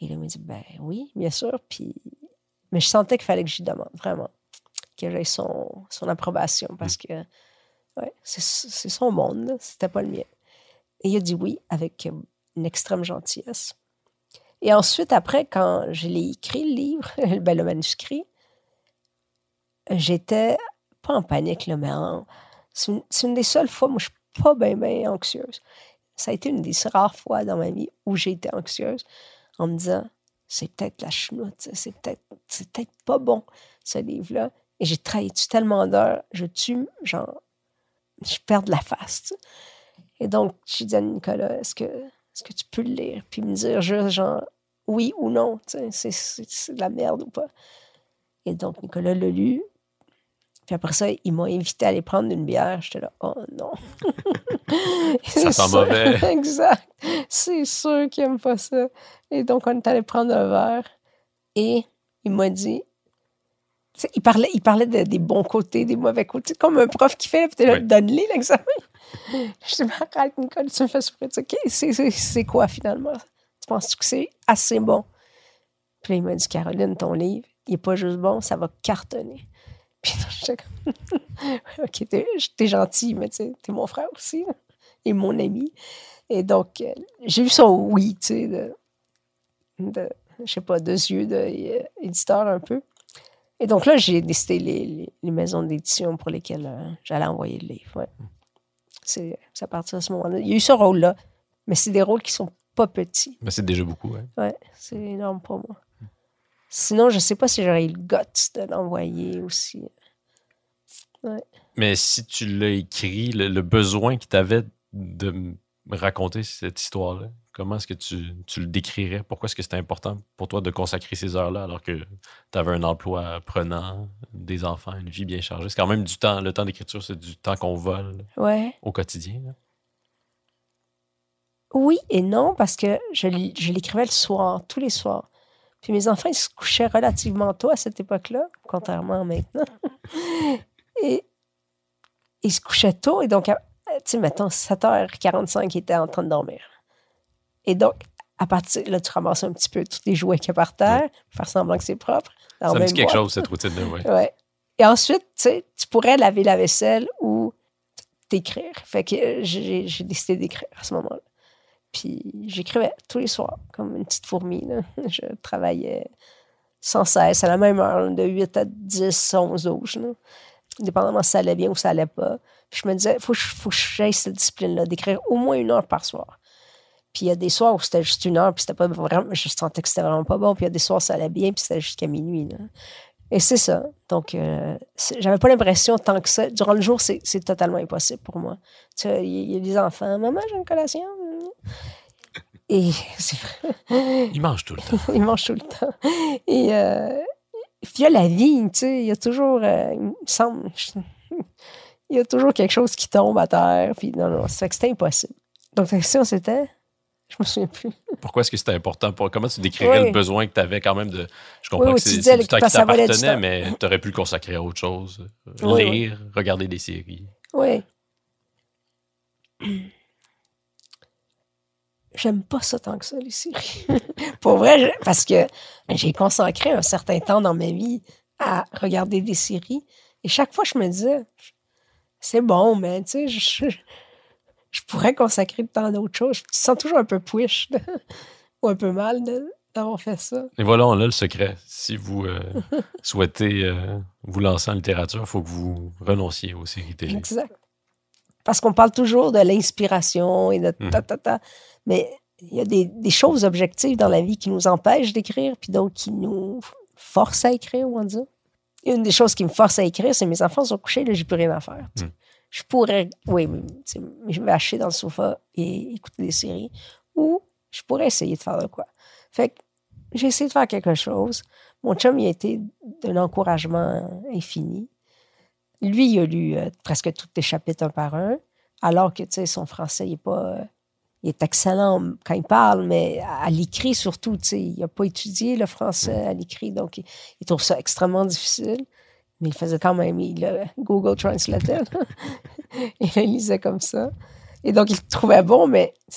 il m'a dit ben oui, bien sûr. Puis, mais je sentais qu'il fallait que j'y demande, vraiment, que j'aie son, son approbation parce que ouais, c'est, son monde, c'était pas le mien. Et il a dit oui avec une extrême gentillesse. Et ensuite, après, quand je l'ai écrit, le livre, ben, le manuscrit, j'étais pas en panique, là, mais en- c'est, une, c'est une des seules fois où je suis pas bien, bien anxieuse. Ça a été une des rares fois dans ma vie où j'ai été anxieuse en me disant c'est peut-être la chenoute, c'est peut-être, c'est peut-être pas bon, ce livre-là. Et j'ai travaillé tellement d'heures, je tue, genre, je perds de la face. Et donc, j'ai dit à Nicolas, est-ce que, tu peux le lire? Puis me dire juste, genre, oui ou non, c'est, c'est de la merde ou pas. Et donc, Nicolas l'a lu. Puis après ça, il m'a invité à aller prendre une bière. J'étais là, oh non. Ça sent sûr. mauvais. exact. C'est sûr qu'il n'aime pas ça. Et donc, on est allé prendre un verre. Et il m'a dit, il parlait, il parlait de- des bons côtés, des mauvais côtés, comme un prof qui fait, puis là, Ouais. donne-les l'examen. Je dis, arrête, Nicole, tu me fais souffrir. OK, c'est quoi finalement? Tu penses que c'est assez bon? Puis là, il m'a dit, Caroline, ton livre, il n'est pas juste bon, ça va cartonner. Puis j'étais comme, OK, t'es t'es gentil, mais tu t'es mon frère aussi, et mon ami. Et donc, euh, j'ai eu son oui, tu sais, de, de, je sais pas, deux yeux d'éditeur un peu. Et donc là, j'ai décidé les, les, les maisons d'édition pour lesquelles euh, j'allais envoyer le livre. Ouais. C'est à partir de ce moment-là. Il y a eu ce rôle-là, mais c'est des rôles qui sont pas petits. Mais c'est déjà beaucoup. hein. Ouais, c'est énorme pour moi. Sinon, je sais pas si j'aurais eu le guts de l'envoyer aussi. Mais si tu l'as écrit, le, le besoin que tu avais de me raconter cette histoire-là, comment est-ce que tu, tu le décrirais? Pourquoi est-ce que c'était important pour toi de consacrer ces heures-là alors que tu avais un emploi prenant, des enfants, une vie bien chargée? C'est quand même du temps. Le temps d'écriture, c'est du temps qu'on vole Ouais. au quotidien. là. Oui et non, parce que je l'écrivais le soir, tous les soirs. Puis mes enfants, ils se couchaient relativement tôt à cette époque-là, contrairement à maintenant. et ils se couchaient tôt, et donc, tu sais, mettons, 7h45, ils étaient en train de dormir. Et donc, à partir là, tu ramasses un petit peu tous les jouets qu'il y a par terre, faire semblant que c'est propre. Ça me dit quelque boîte. chose, cette routine-là. Ouais. Ouais. Et ensuite, tu sais, tu pourrais laver la vaisselle ou t'écrire. Fait que euh, j'ai décidé d'écrire à ce moment-là. Puis j'écrivais tous les soirs, comme une petite fourmi. là. Je travaillais sans cesse, à la même heure, de 8 à 10, 11, 12. là. Dépendamment si ça allait bien ou ça allait pas. Puis je me disais, il faut, faut que j'aille cette discipline-là, d'écrire au moins une heure par soir. Puis il y a des soirs où c'était juste une heure, puis c'était pas vraiment, je sentais que c'était vraiment pas bon. Puis il y a des soirs où ça allait bien, puis c'était jusqu'à minuit. là. Et c'est ça. Donc, euh, j'avais pas l'impression tant que ça. Durant le jour, c'est totalement impossible pour moi. Tu il y, y a des enfants. Maman, j'ai une collation. Et c'est vrai. Il mange tout le temps. Ils mangent tout le temps. Et euh, puis il y a la vie, tu sais. Il y a toujours, euh, il me semble, il y a toujours quelque chose qui tombe à terre. Puis non, non, fait que c'était impossible. Donc, la question, c'était. Je me souviens plus. Pourquoi est-ce que c'était important? Pour, comment tu décrirais Oui. le besoin que tu avais quand même de. Je comprends Oui, que c'est c'est du temps qui t'appartenait, mais tu aurais pu le consacrer à autre chose. Euh, Oui, Lire, regarder des séries. Oui. J'aime pas ça tant que ça, les séries. Pour vrai, parce que j'ai consacré un certain temps dans ma vie à regarder des séries. Et chaque fois, je me disais, c'est bon, mais tu sais, je, je- pourrais consacrer le temps à d'autres choses. Je me sens toujours un peu push là, ou un peu mal d'avoir fait ça. Et voilà, on a le secret. Si vous euh, souhaitez euh, vous lancer en littérature, il faut que vous renonciez aux séries télé. Exact. Parce qu'on parle toujours de l'inspiration et de Mhm. Mais il y a des, des choses objectives dans la vie qui nous empêchent d'écrire, puis d'autres qui nous forcent à écrire, on va dire. une des choses qui me force à écrire, c'est mes enfants sont couchés, là, j'ai plus rien à faire. tu sais. Mm. Je pourrais, oui, mais, mais je vais hacher dans le sofa et écouter des séries. Ou je pourrais essayer de faire de quoi. Fait que j'ai essayé de faire quelque chose. Mon chum, il a été d'un encouragement infini. Lui, il a lu euh, presque tous les chapitres un par un, alors que, tu sais, son français, il est pas... euh, il est excellent quand il parle, mais à, l'écrit surtout, il n'a pas étudié le français à l'écrit, donc il, il trouve ça extrêmement difficile. Mais il faisait quand même, il le Google Translator. il le lisait comme ça. Et donc, il le trouvait bon, mais,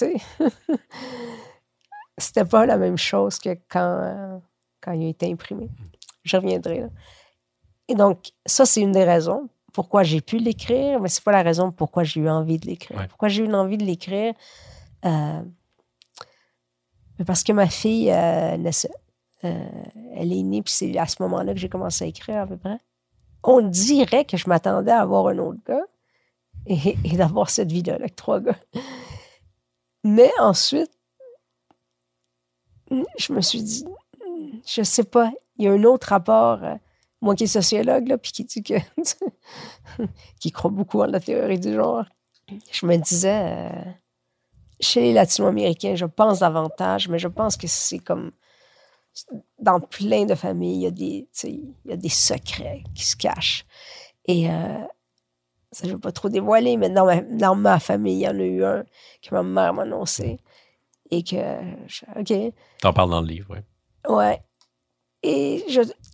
c'était pas la même chose que quand, euh, quand il a été imprimé. Je reviendrai là. Et donc, ça, c'est une des raisons pourquoi j'ai pu l'écrire, mais c'est pas la raison pourquoi j'ai eu envie de l'écrire. Ouais. Pourquoi j'ai eu envie de l'écrire? Euh, parce que ma fille, euh. Euh, elle est née, puis c'est à ce moment-là que j'ai commencé à écrire à peu près. On dirait que je m'attendais à avoir un autre gars et, d'avoir cette vie-là avec trois gars. Mais ensuite, je me suis dit, je sais pas, il y a un autre rapport. moi qui est sociologue, puis qui dit que. qui croit beaucoup en la théorie du genre. Je me disais, chez les Latino-Américains, je pense davantage, mais je pense que c'est comme. Dans plein de familles, il y a des, il y a des secrets qui se cachent. Et euh, ça, je ne veux pas trop dévoiler, mais dans ma, dans ma famille, il y en a eu un que ma mère m'a annoncé. Et que. je- OK. T'en parles dans le livre, oui. Ouais. Et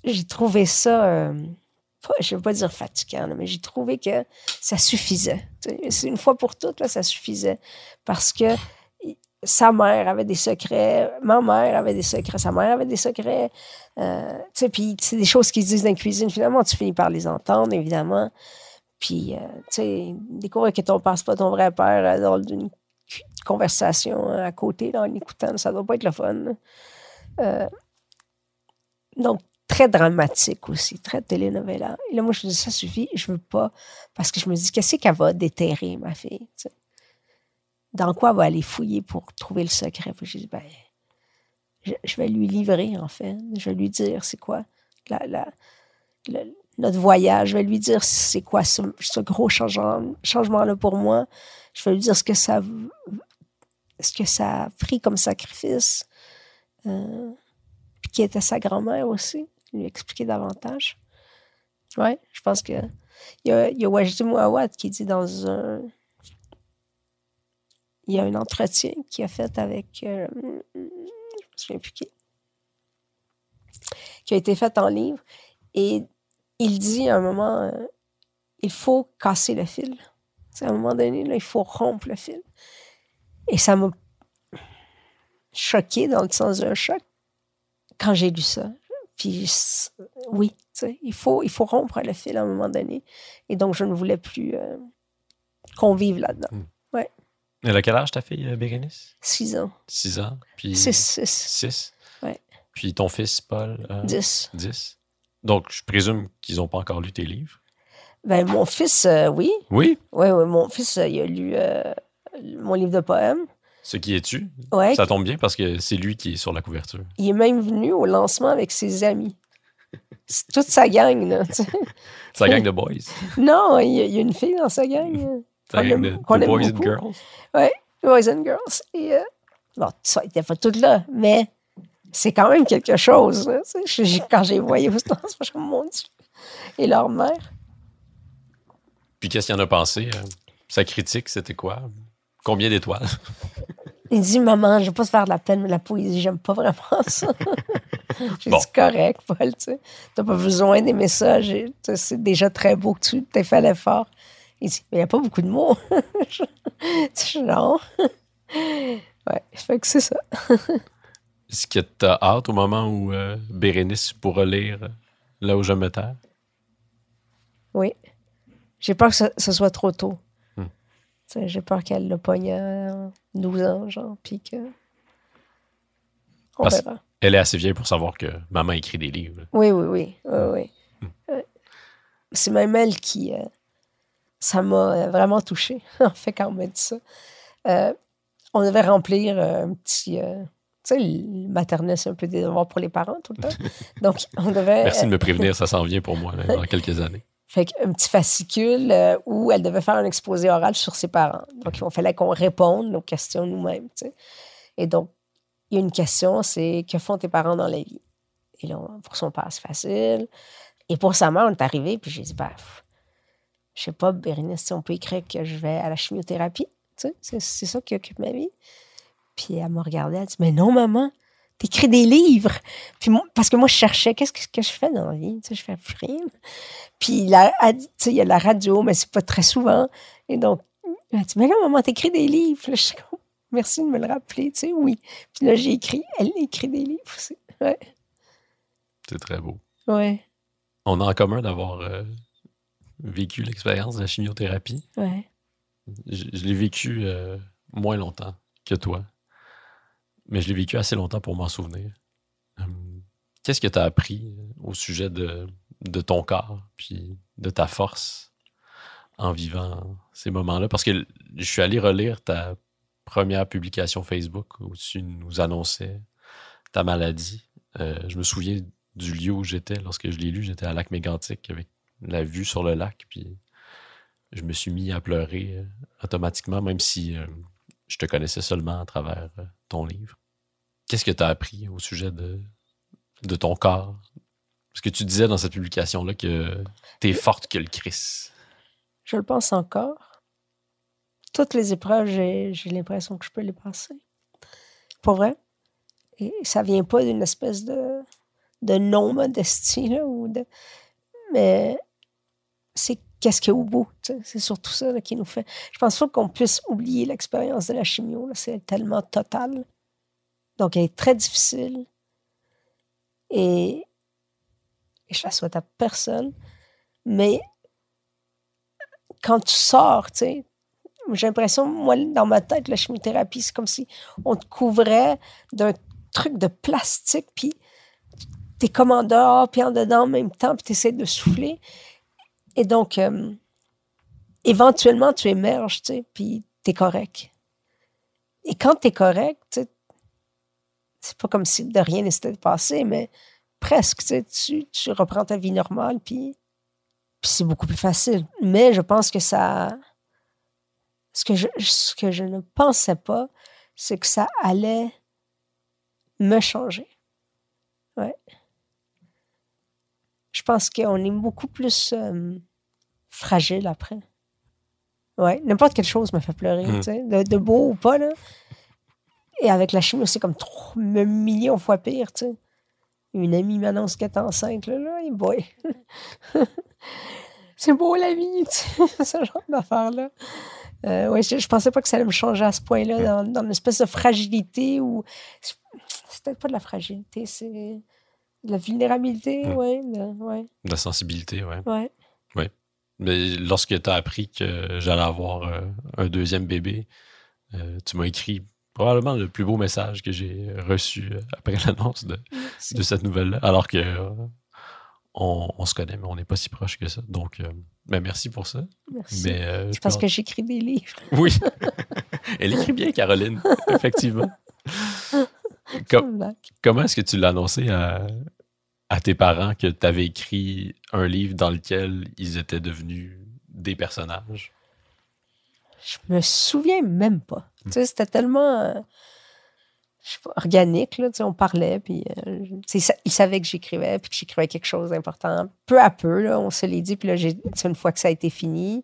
j'ai trouvé ça, euh, je ne veux pas dire fatigant, mais j'ai trouvé que ça suffisait. C'est une fois pour toutes, là, ça suffisait. Parce que sa mère avait des secrets, ma mère avait des secrets, sa mère avait des secrets. Euh, puis c'est des choses qu'ils disent dans la cuisine. Finalement, tu finis par les entendre, évidemment. Puis, euh, tu sais, découvrir que ton c'est pas ton vrai père euh, dans une conversation à côté, là, en écoutant, ça doit pas être le fun. donc, très dramatique aussi, très telenovela. Et là, moi, je me dis, ça suffit, je veux pas. Parce que je me dis, qu'est-ce qu'elle va déterrer, ma fille? Dans quoi elle va aller fouiller pour trouver le secret? Puis je dis, ben, je, vais lui livrer, en fait. Je vais lui dire, c'est quoi la, notre voyage. Je vais lui dire, c'est quoi ce, gros changement, changement-là pour moi. Je vais lui dire ce que ça, ce que ça a pris comme sacrifice. Euh, puis qui était sa grand-mère aussi, lui expliquer davantage? Ouais, je pense que. Il y a, il y a Wajdi Mouawad qui dit dans un. Il y a un entretien qu'il a fait avec. euh, je me souviens plus qui. Qui a été fait en livre. Et il dit à un moment euh, il faut casser le fil. Tu sais, à un moment donné, là, il faut rompre le fil. Et ça m'a choqué dans le sens d'un choc quand j'ai lu ça. Puis oui, tu sais, il faut, il faut rompre le fil à un moment donné. Et donc, je ne voulais plus euh, qu'on vive là-dedans. Elle a quel âge ta fille, euh, Bérénice? Six ans. 6 ans. Puis... Six, six, 6? Ouais. Puis ton fils, Paul? euh, dix. 10. Donc, je présume qu'ils n'ont pas encore lu tes livres? Ben, mon fils, euh, oui. Oui? Oui, oui, mon fils, il a lu mon livre de poèmes. Ce qui est-tu? Ouais, Ça tombe bien parce que c'est lui qui est sur la couverture. il est même venu au lancement avec ses amis. C'est toute sa gang, là. tu sais. Sa gang de boys. Non, il y, a, il une fille dans sa gang. euh, Sa gang de, aime- boys and girls. Boys and Girls. Et, euh, bon, ça, ils n'étaient pas toutes là, mais c'est quand même quelque chose. là, tu sais. Quand j'ai voyé au stand, je me suis dit, mon Dieu. Et leur mère. Puis qu'est-ce qu'il en a pensé? euh, Sa critique, c'était quoi? Combien d'étoiles? Il dit, maman, je ne vais pas te faire de la peine, mais la poésie, j'aime pas vraiment ça. J'ai Bon. dit, correct, Paul, tu n'as pas besoin d'aimer ça. sais, C'est déjà très beau que tu t'aies fait l'effort. Il dit, mais il n'y a pas beaucoup de mots. je, je- non. ouais, fait que c'est ça. Est-ce que tu as hâte au moment où euh, Bérénice pourra lire euh, Là où je me terre? Oui. J'ai peur que ce, ce soit trop tôt. J'ai peur qu'elle le pogne à 12 ans, genre, puis que. On Parce- verra. Elle est assez vieille pour savoir que maman écrit des livres. Oui, oui, oui. oui, oui. Ouais. C'est même elle qui. euh, ça m'a euh, vraiment touchée, en fait, quand on m'a dit ça. Euh, on devait remplir euh, un petit, euh, Tu sais, le maternel, c'est un peu des devoirs pour les parents tout le temps. Donc, on devait. Merci de me prévenir, ça s'en vient pour moi là, dans quelques années. Fait un petit fascicule euh, où elle devait faire un exposé oral sur ses parents. Donc, il fallait qu'on réponde aux questions nous-mêmes. Et donc, il y a une question, c'est que font tes parents dans la vie? Et là, pour son père, c'est facile. Et pour sa mère, on est arrivé, puis j'ai dit, bah, je sais pas, Bérénice, si on peut écrire que je vais à la chimiothérapie. C'est ça qui occupe ma vie. Puis elle m'a regardé, elle dit, mais non, maman, t'écris des livres. Puis parce que moi, je cherchais, qu'est-ce que, je fais dans la vie? Tu sais, je fais rien. Puis tu sais, il y a la radio, mais c'est pas très souvent. Et donc, elle dit, mais non, maman, t'écris des livres. je suis merci de me le rappeler, tu sais, oui. Puis là, j'ai écrit, elle écrit des livres aussi. Ouais. C'est très beau. Ouais. On a en commun d'avoir euh, vécu l'expérience de la chimiothérapie. Ouais. Je, l'ai vécu euh, moins longtemps que toi, mais je l'ai vécu assez longtemps pour m'en souvenir. Hum, qu'est-ce que tu as appris au sujet de, ton corps, puis de ta force en vivant ces moments-là? Parce que je suis allé relire ta première publication Facebook où tu nous annonçais ta maladie. Euh, je me souviens du lieu où j'étais lorsque je l'ai lu. J'étais à Lac Mégantic avec la vue sur le lac. Puis je me suis mis à pleurer euh, automatiquement, même si euh, je te connaissais seulement à travers ton livre. Qu'est-ce que tu as appris au sujet de, de ton corps? Parce que tu disais dans cette publication-là que tu es forte que le Christ. Je le pense encore toutes les épreuves, j'ai l'impression que je peux les passer. Pour vrai. Et ça vient pas d'une espèce de, de non-modestie, ou de... mais c'est qu'est-ce qu'il y a au bout. C'est surtout ça qui nous fait. Je pense pas qu'on puisse oublier l'expérience de la chimio. C'est tellement total. Donc, elle est très difficile. Et, et je la souhaite à personne. Mais quand tu sors, j'ai l'impression, moi, dans ma tête, la chimiothérapie, c'est comme si on te couvrait d'un truc de plastique, puis t'es dehors, puis en dedans en même temps, puis t'essaies de souffler. Et donc, euh, éventuellement, tu émerges, tu sais, puis t'es correct. Et quand t'es correct, tu c'est pas comme si de rien n'était passé, mais presque, tu, sais, tu, tu reprends ta vie normale, puis, c'est beaucoup plus facile. Mais je pense que ça ce que je, ce que je ne pensais pas, c'est que ça allait me changer. Ouais. Je pense qu'on est beaucoup plus euh, fragile après. Ouais, n'importe quelle chose me fait pleurer, hmm. tu sais, de, beau ou pas, là. Et avec la chimie, c'est comme trop, millions de fois pire, tu sais. Une amie m'annonce qu'elle est enceinte, là, là, et boy. c'est beau la vie, tu sais, ce genre d'affaire-là. Euh, ouais, je, ne pensais pas que ça allait me changer à ce point-là, dans, une espèce de fragilité ou. C'est peut-être pas de la fragilité, c'est la vulnérabilité, hmm. ouais. De, ouais. De la sensibilité, ouais. Ouais. Ouais. Mais lorsque tu as appris que j'allais avoir euh, un deuxième bébé, euh, tu m'as écrit probablement le plus beau message que j'ai reçu après l'annonce de, de, cette nouvelle-là. Alors que on, se connaît, mais on n'est pas si proche que ça. Donc, euh, ben, merci pour ça. Merci. Euh, c'est parce que j'écris des livres. Oui. Elle écrit bien, Caroline, effectivement. comment est-ce que tu l'as annoncé à, tes parents que tu avais écrit un livre dans lequel ils étaient devenus des personnages? Je me souviens même pas. Tu sais, c'était tellement. Euh, organique. Là, on parlait, puis euh, il savait que j'écrivais, puis que j'écrivais quelque chose d'important. Peu à peu, là, on se l'est dit, puis là, une fois que ça a été fini,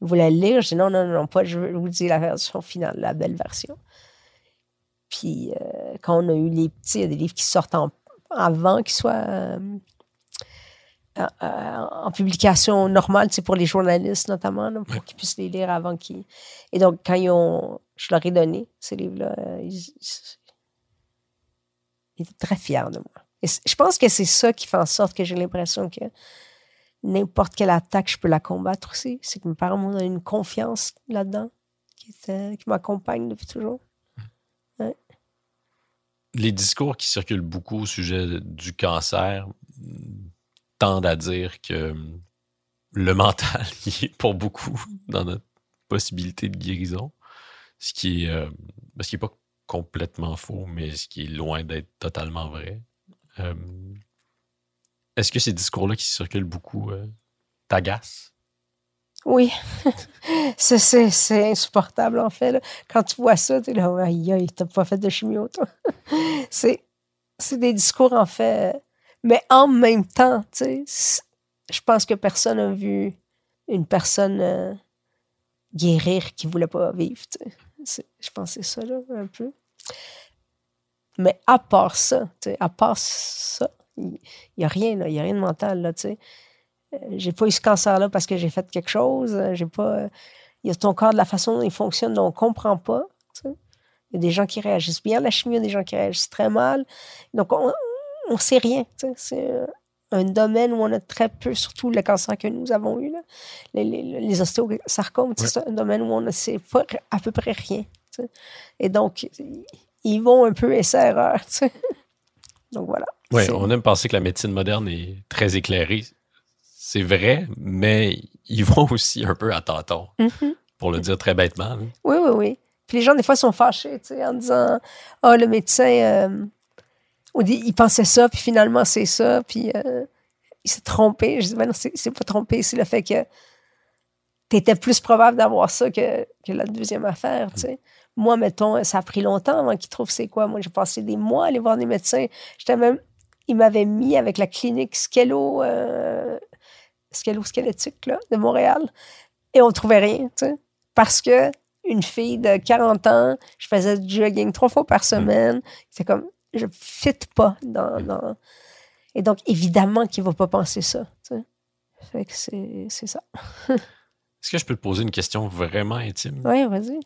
il voulait le lire. Je dis non, non, non, pas, je vous dis la version finale, la belle version. Puis euh, quand on a eu les petits, il y a des livres qui sortent avant qu'ils soient euh, en publication normale, c'est pour les journalistes notamment, pour qu'ils puissent les lire avant qu'ils. Et donc, quand ils ont. Je leur ai donné ces livres-là. Ils, il était très fier de moi. Et je pense que c'est ça qui fait en sorte que j'ai l'impression que n'importe quelle attaque, je peux la combattre aussi. C'est que mes parents m'ont donné une confiance là-dedans qui, qui m'accompagne depuis toujours. Les discours qui circulent beaucoup au sujet du cancer tendent à dire que le mental est pour beaucoup dans notre possibilité de guérison, ce qui est, euh, ce qui est pas complètement faux, mais ce qui est loin d'être totalement vrai. Euh, Est-ce que ces discours-là qui circulent beaucoup euh, t'agacent? Oui. c'est, insupportable, en fait. Quand tu vois ça, tu es là, aïe, aïe, t'as pas fait de chimio, toi. c'est, des discours, en fait. Mais en même temps, tu sais, je pense que personne n'a vu une personne euh, guérir qui voulait pas vivre, Je pense que c'est ça, là, un peu. Mais à part ça, tu sais, à part ça, il n'y a rien. Il n'y a rien de mental, là, tu sais. Euh, j'ai pas eu ce cancer-là parce que j'ai fait quelque chose. euh, J'ai pas. Il y a ton corps de la façon dont il fonctionne, dont on comprend pas. tu sais. Il y a des gens qui réagissent bien à la chimie, il y a des gens qui réagissent très mal. Donc, on ne sait rien. tu sais. C'est euh, un domaine où on a très peu, surtout le cancer que nous avons eu, là. Les, les, les ostéosarcomes, c'est un domaine où on ne sait pas à peu près rien. tu sais. Et donc, ils vont un peu essai-erreur. tu sais. Donc, voilà. Oui, on aime penser que la médecine moderne est très éclairée. C'est vrai, mais ils vont aussi un peu à tâtons, Mhm. pour le dire très bêtement. Oui, oui, oui. Puis les gens, des fois, sont fâchés, tu sais, en disant Ah, le médecin, euh, il pensait ça, puis finalement, c'est ça, puis euh, il s'est trompé. Je dis Ben non, c'est pas trompé, c'est le fait que tu étais plus probable d'avoir ça que, que la deuxième affaire, tu sais. Moi, mettons, ça a pris longtemps avant qu'ils trouvent c'est quoi. Moi, j'ai passé des mois à aller voir des médecins. J'étais même. Ils m'avaient mis avec la clinique Skello, euh, Skello-Squelettique, là, de Montréal, et on trouvait rien, tu sais. Parce que une fille de 40 ans, je faisais du jogging trois fois par semaine. C'est comme, je fit pas dans, dans- Et donc, évidemment qu'il va pas penser ça. tu sais. Fait que c'est c'est ça. Est-ce que je peux te poser une question vraiment intime? Oui, vas-y.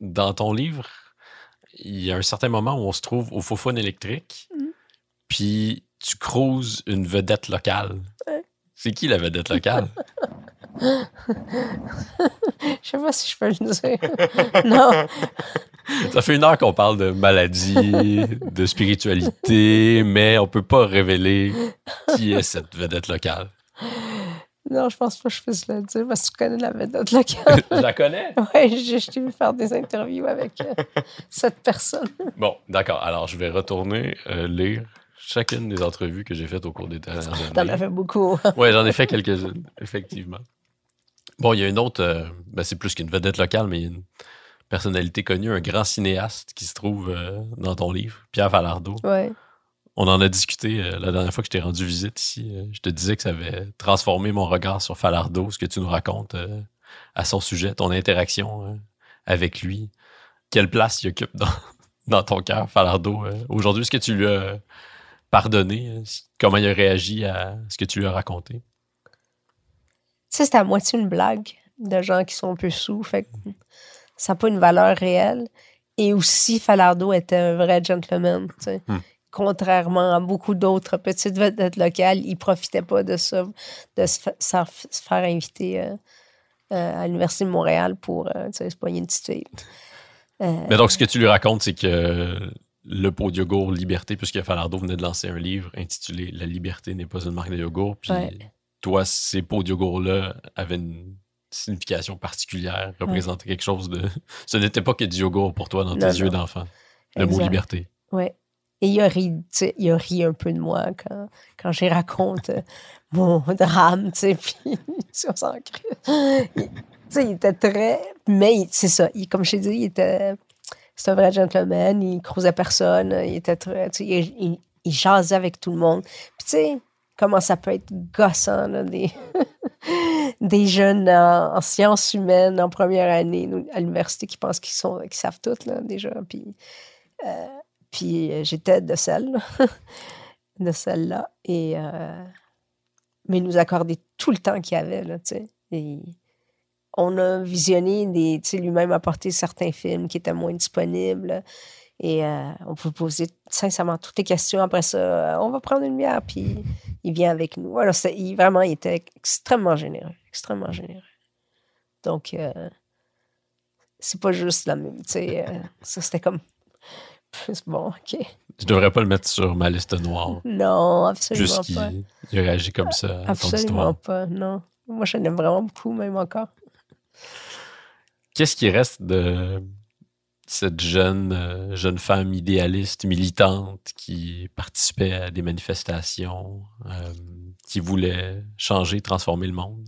Dans ton livre, il y a un certain moment où on se trouve au Fofone électrique, Mhm. puis tu creuses une vedette locale. Ouais. C'est qui la vedette locale? Je sais pas si je peux le dire. non. Ça fait une heure qu'on parle de maladie, de spiritualité, mais on peut pas révéler qui est cette vedette locale. Non, je pense pas que je puisse le dire parce que tu connais la vedette locale. Je la connais? Oui, je, je t'ai vu faire des interviews avec euh, cette personne. Bon, d'accord. Alors, je vais retourner euh, lire chacune des entrevues que j'ai faites au cours des dernières T'en années. as fait beaucoup. Oui, j'en ai fait quelques-unes, effectivement. Bon, il y a une autre, euh, ben, c'est plus qu'une vedette locale, mais il y a une personnalité connue, un grand cinéaste qui se trouve euh, dans ton livre, Pierre Falardeau. Ouais. On en a discuté euh, la dernière fois que je t'ai rendu visite ici. Je te disais que ça avait transformé mon regard sur Falardeau, ce que tu nous racontes à son sujet, ton interaction avec lui. Quelle place il occupe dans, dans ton cœur, Falardeau, aujourd'hui? Est-ce que tu lui as pardonné? si- Comment il a réagi à ce que tu lui as raconté? Tu sais, c'est à moitié une blague de gens qui sont un peu sous. Fait que ça n'a pas une valeur réelle. Et aussi, Falardeau était un vrai gentleman. tu sais. Hmm. Contrairement à beaucoup d'autres petites vedettes locales, il profitait pas de ça, de se, faire inviter euh, euh, à l'Université de Montréal pour euh, tu sais, se poigner une petite fille. Euh, Mais donc, ce que tu lui racontes, c'est que le pot de yogourt Liberté, puisque Falardeau venait de lancer un livre intitulé La liberté n'est pas une marque de yogourt, puis Ouais. toi, ces pots de yogourt-là avaient une signification particulière, représentaient quelque chose de. Ce n'était pas que du yogourt pour toi dans tes Non, yeux d'enfant. Le mot liberté. Ouais. Et il a ri, il a ri un peu de moi quand, quand j'ai raconté mon drame, tu sais, puis on s'en crée. Il- Tu sais, il était très... Mais c'est ça, il- comme je t'ai dit, il était... C'est un vrai gentleman, il croisait personne, il était très... Il, jasait avec tout le monde. Puis tu sais, comment ça peut être gossant, des... jeunes en, en sciences humaines en première année à l'université qui pensent qu'ils sont savent tout, là, déjà. Puis... euh, puis euh, j'étais de celle, de celle-là. Et euh, mais il nous accordait tout le temps qu'il y avait, là, tu sais. On a visionné des, tu sais, lui-même apporté certains films qui étaient moins disponibles. Et euh, on peut poser sincèrement toutes les questions. Après ça, euh, on va prendre une bière, puis il vient avec nous. Alors, c'est- il, vraiment, il était extrêmement généreux, extrêmement généreux. Donc, euh, c'est pas juste la même, tu sais, euh, ça c'était comme plus bon, ok. Je devrais pas le mettre sur ma liste noire. Non, absolument Juste pas. qu'il il a réagi comme ça à ton Absolument histoire. pas, non. Moi, je l'aime vraiment beaucoup, même encore. Qu'est-ce qui reste de cette jeune, euh, jeune femme idéaliste, militante, qui participait à des manifestations, euh, qui voulait changer, transformer le monde?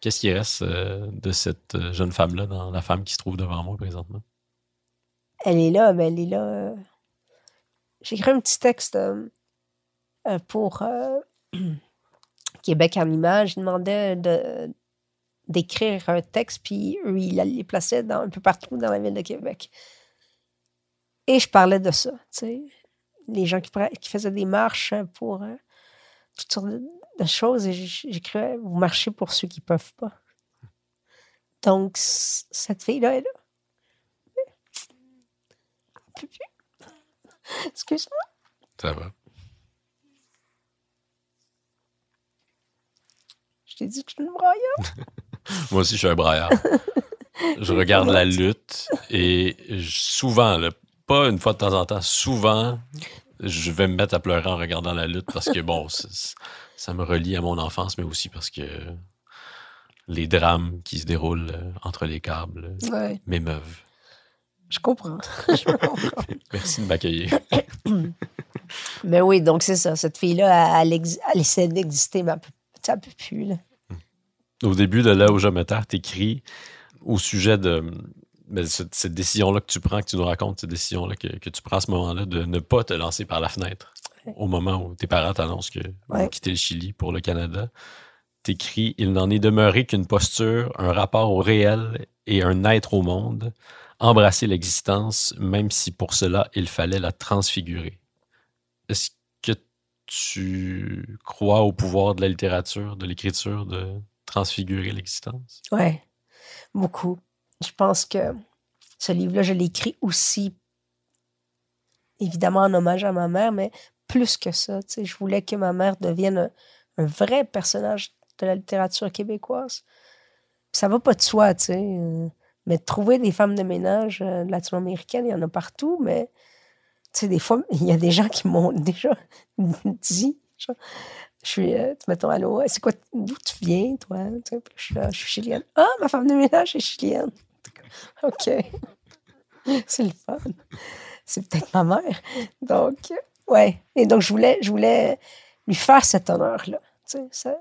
Qu'est-ce qui reste euh, de cette jeune femme-là dans la femme qui se trouve devant moi présentement? Elle est là, mais elle est là. J'ai écrit un petit texte pour Québec en images. Il demandait de, d'écrire un texte, puis eux, ils les plaçaient dans, un peu partout dans la ville de Québec. Et je parlais de ça, tu sais. Les gens qui, qui, faisaient des marches pour euh, toutes sortes de, choses, et j'écrivais Vous marchez pour ceux qui ne peuvent pas. Donc, cette fille-là est là. Excuse-moi. Ça va. Je t'ai dit que je une braillante. Moi aussi, je suis un braillard. je regarde la lutte et souvent, pas une fois de temps en temps, souvent, je vais me mettre à pleurer en regardant la lutte parce que, bon, ça me relie à mon enfance, mais aussi parce que les drames qui se déroulent euh, entre les câbles m'émeuvent. Je comprends. Merci de m'accueillir. mais oui, donc c'est ça. Cette fille-là, elle, essaie d'exister, mais elle ne peut plus. Là au début de là où je me tu écris au sujet de ben, cette, décision-là que tu prends, que tu nous racontes, cette décision-là que, tu prends à ce moment-là, de ne pas te lancer par la fenêtre au moment où tes parents t'annoncent que vont quitter le Chili pour le Canada. T'écris Il n'en est demeuré qu'une posture, un rapport au réel et un être au monde, embrasser l'existence, même si pour cela il fallait la transfigurer. Est-ce que tu crois au pouvoir de la littérature, de l'écriture, de transfigurer l'existence. Oui, beaucoup. Je pense que ce livre-là, je l'ai écrit aussi, évidemment en hommage à ma mère, mais plus que ça. Je voulais que ma mère devienne un, vrai personnage de la littérature québécoise. Ça va pas de soi, tu sais. Euh, mais trouver des femmes de ménage euh, latino-américaines, il y en a partout, mais tu sais, des fois, il y a des gens qui m'ont déjà dit, je suis, euh, mettons, allô, c'est quoi, d'où tu viens, toi? je suis là, je suis chilienne. Ah, ma femme de ménage est chilienne. OK. c'est le fun. C'est peut-être ma mère. Donc, ouais. Et donc, je voulais, je voulais lui faire cet honneur-là. Tu sais, ça,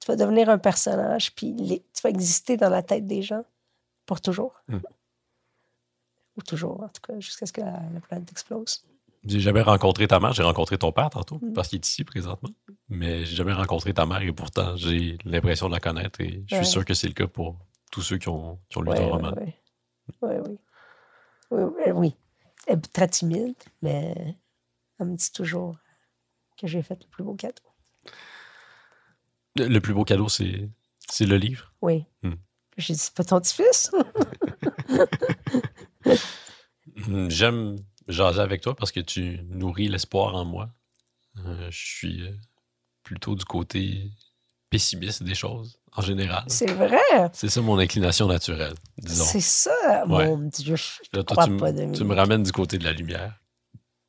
tu vas devenir un personnage, puis tu vas exister dans la tête des gens pour toujours. Hmm. Ou toujours, en tout cas, jusqu'à ce que la planète explose. J'ai jamais rencontré ta mère. J'ai rencontré ton père tantôt, mm. parce qu'il est ici présentement. Mais j'ai jamais rencontré ta mère et pourtant, j'ai l'impression de la connaître et je suis sûr que c'est le cas pour tous ceux qui ont, qui ont lu ton roman. Oui, oui. Oui, oui. oui. Elle est très timide, mais elle me dit toujours que j'ai fait le plus beau cadeau. Le, plus beau cadeau, c'est, c'est le livre? Oui. Hmm. J'ai dit, c'est pas ton petit-fils? Hmm, j'aime jaser avec toi parce que tu nourris l'espoir en moi. Euh, je suis euh, plutôt du côté pessimiste des choses, en général. C'est vrai? C'est ça mon inclination naturelle, disons. C'est ça, mon Dieu. Je crois tu, pas de tu me ramènes du côté de la lumière.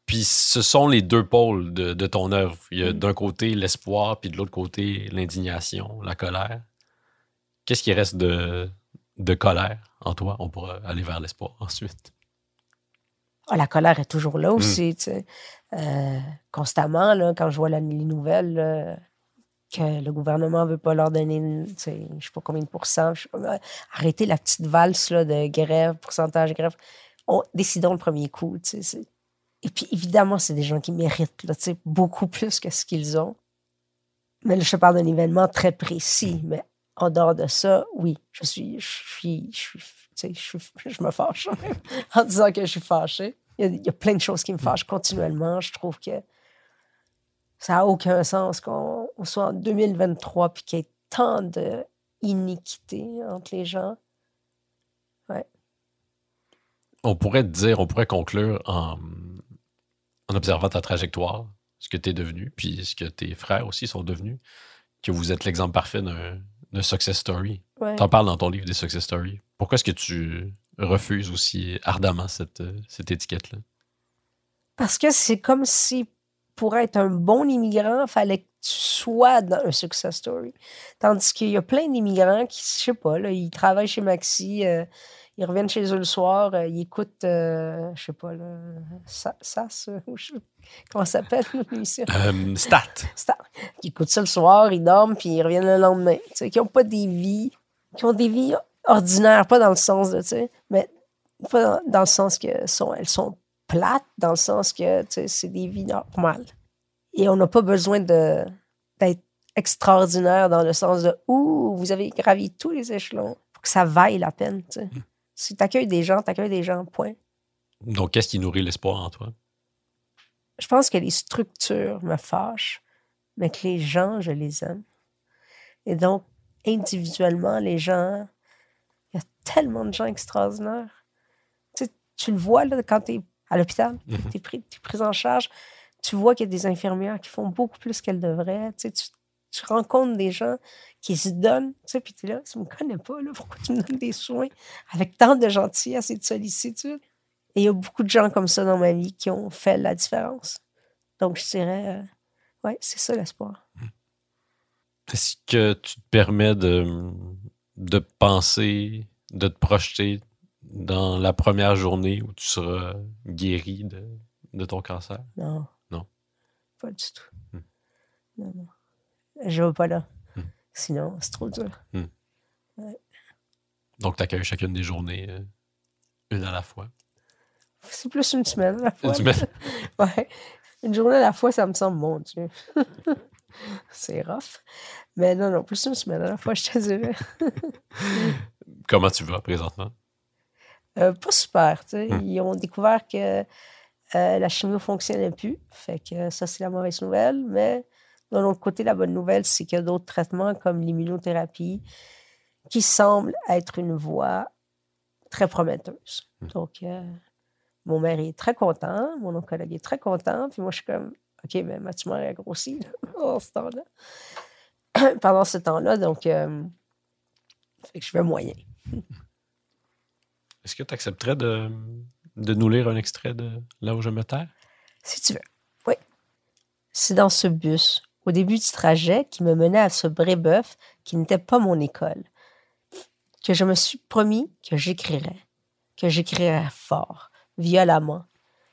Puis ce sont les deux pôles de, de ton œuvre. Il y a mm. d'un côté l'espoir, puis de l'autre côté l'indignation, la colère. Qu'est-ce qui reste de, de colère en toi? On pourra aller vers l'espoir ensuite. Ah, la colère est toujours là mmh. aussi, tu sais. Euh, constamment, là, quand je vois les nouvelles, que le gouvernement ne veut pas leur donner, je ne sais pas combien de pourcents, arrêter la petite valse là, de grève, pourcentage de grève. On, décidons le premier coup, tu sais. Et puis, évidemment, c'est des gens qui méritent là, beaucoup plus que ce qu'ils ont. Mais là, je parle d'un événement très précis. Mais en dehors de ça, oui, je suis, je suis, je suis je, je, me fâche en disant que je suis fâchée. Il y, a, plein de choses qui me fâchent continuellement. Je trouve que ça n'a aucun sens qu'on soit en 2023 puis qu'il y ait tant d'iniquité entre les gens. Ouais. On pourrait dire, on pourrait conclure en, en observant ta trajectoire, ce que tu es devenu, puis ce que tes frères aussi sont devenus, que vous êtes l'exemple parfait d'un success story. Tu en parles dans ton livre des success stories. Pourquoi est-ce que tu refuses aussi ardemment cette, euh, cette étiquette-là? Parce que c'est comme si pour être un bon immigrant, il fallait que sois dans un success story. Tandis qu'il y a plein d'immigrants qui, je sais pas, là, ils travaillent chez Maxi, euh, ils reviennent chez eux le soir, euh, ils écoutent, euh, je sais pas, là, ça, ça, je- comment ça s'appelle? Euh, stat. Star. Qui écoutent ça le soir, ils dorment, puis ils reviennent le lendemain. Tu sais, qui n'ont pas des vies, qui ont des vies ordinaires, pas dans le sens de, tu sais, mais pas dans, dans le sens que sont, elles sont plates, dans le sens que, tu sais, c'est des vies normales. Et on n'a pas besoin de d'être extraordinaire dans le sens de, ouh, vous avez gravi tous les échelons pour que ça vaille la peine, tu sais. Si tu accueilles des gens, tu accueilles des gens, point. Donc, qu'est-ce qui nourrit l'espoir en toi? je pense que les structures me fâchent, mais que les gens, je les aime. Et donc, individuellement, les gens, il y a tellement de gens extraordinaires. Tu, sais, tu le vois là, quand tu es à l'hôpital, Mhm. tu es, pris, en charge, tu vois qu'il y a des infirmières qui font beaucoup plus qu'elles devraient. Tu, sais, tu, tu rencontres des gens qui se donnent, tu sais, puis tu es là, tu me connais pas, là, pourquoi tu me donnes des soins avec tant de gentillesse et de sollicitude? Et il y a beaucoup de gens comme ça dans ma vie qui ont fait la différence. Donc, je dirais, euh, ouais, c'est ça l'espoir. Est-ce que tu te permets de, de penser, de te projeter dans la première journée où tu seras guéri de, de ton cancer? Non. Non. Pas du tout. Hmm. Non, non. Je vais pas là. Hmm. Sinon, c'est trop dur. Donc, tu accueilles chacune des journées euh, une à la fois. C'est plus une semaine à la fois. Une semaine. Ouais. Une journée à la fois, ça me semble, mon Dieu. c'est rough. Mais non, non, plus une semaine à la fois, je te dirais. Comment tu vas présentement? Euh, pas super, tu sais. Hmm. Ils ont découvert que euh, la chimio fonctionnait plus. Fait que ça, c'est la mauvaise nouvelle. Mais de l'autre côté, la bonne nouvelle, c'est qu'il y a d'autres traitements comme l'immunothérapie qui semblent être une voie très prometteuse. Hmm. Donc, euh, mon mari est très content, mon oncologue est très content, puis moi, je suis comme, OK, mais ma tumeur a grossi en ce temps-là. Pendant ce temps-là, donc, euh, fait que je vais moyen. Est-ce que tu accepterais de, de nous lire un extrait de Là où je me terre? Si tu veux. Oui. C'est dans ce bus, au début du trajet qui me menait à ce brébeuf qui n'était pas mon école, que je me suis promis que j'écrirais, que j'écrirais fort, violemment,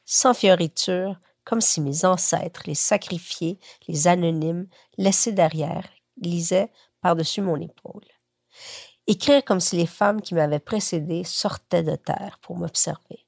sans fioriture, comme si mes ancêtres, les sacrifiés, les anonymes, laissés derrière, lisaient par-dessus mon épaule. Écrire comme si les femmes qui m'avaient précédé sortaient de terre pour m'observer.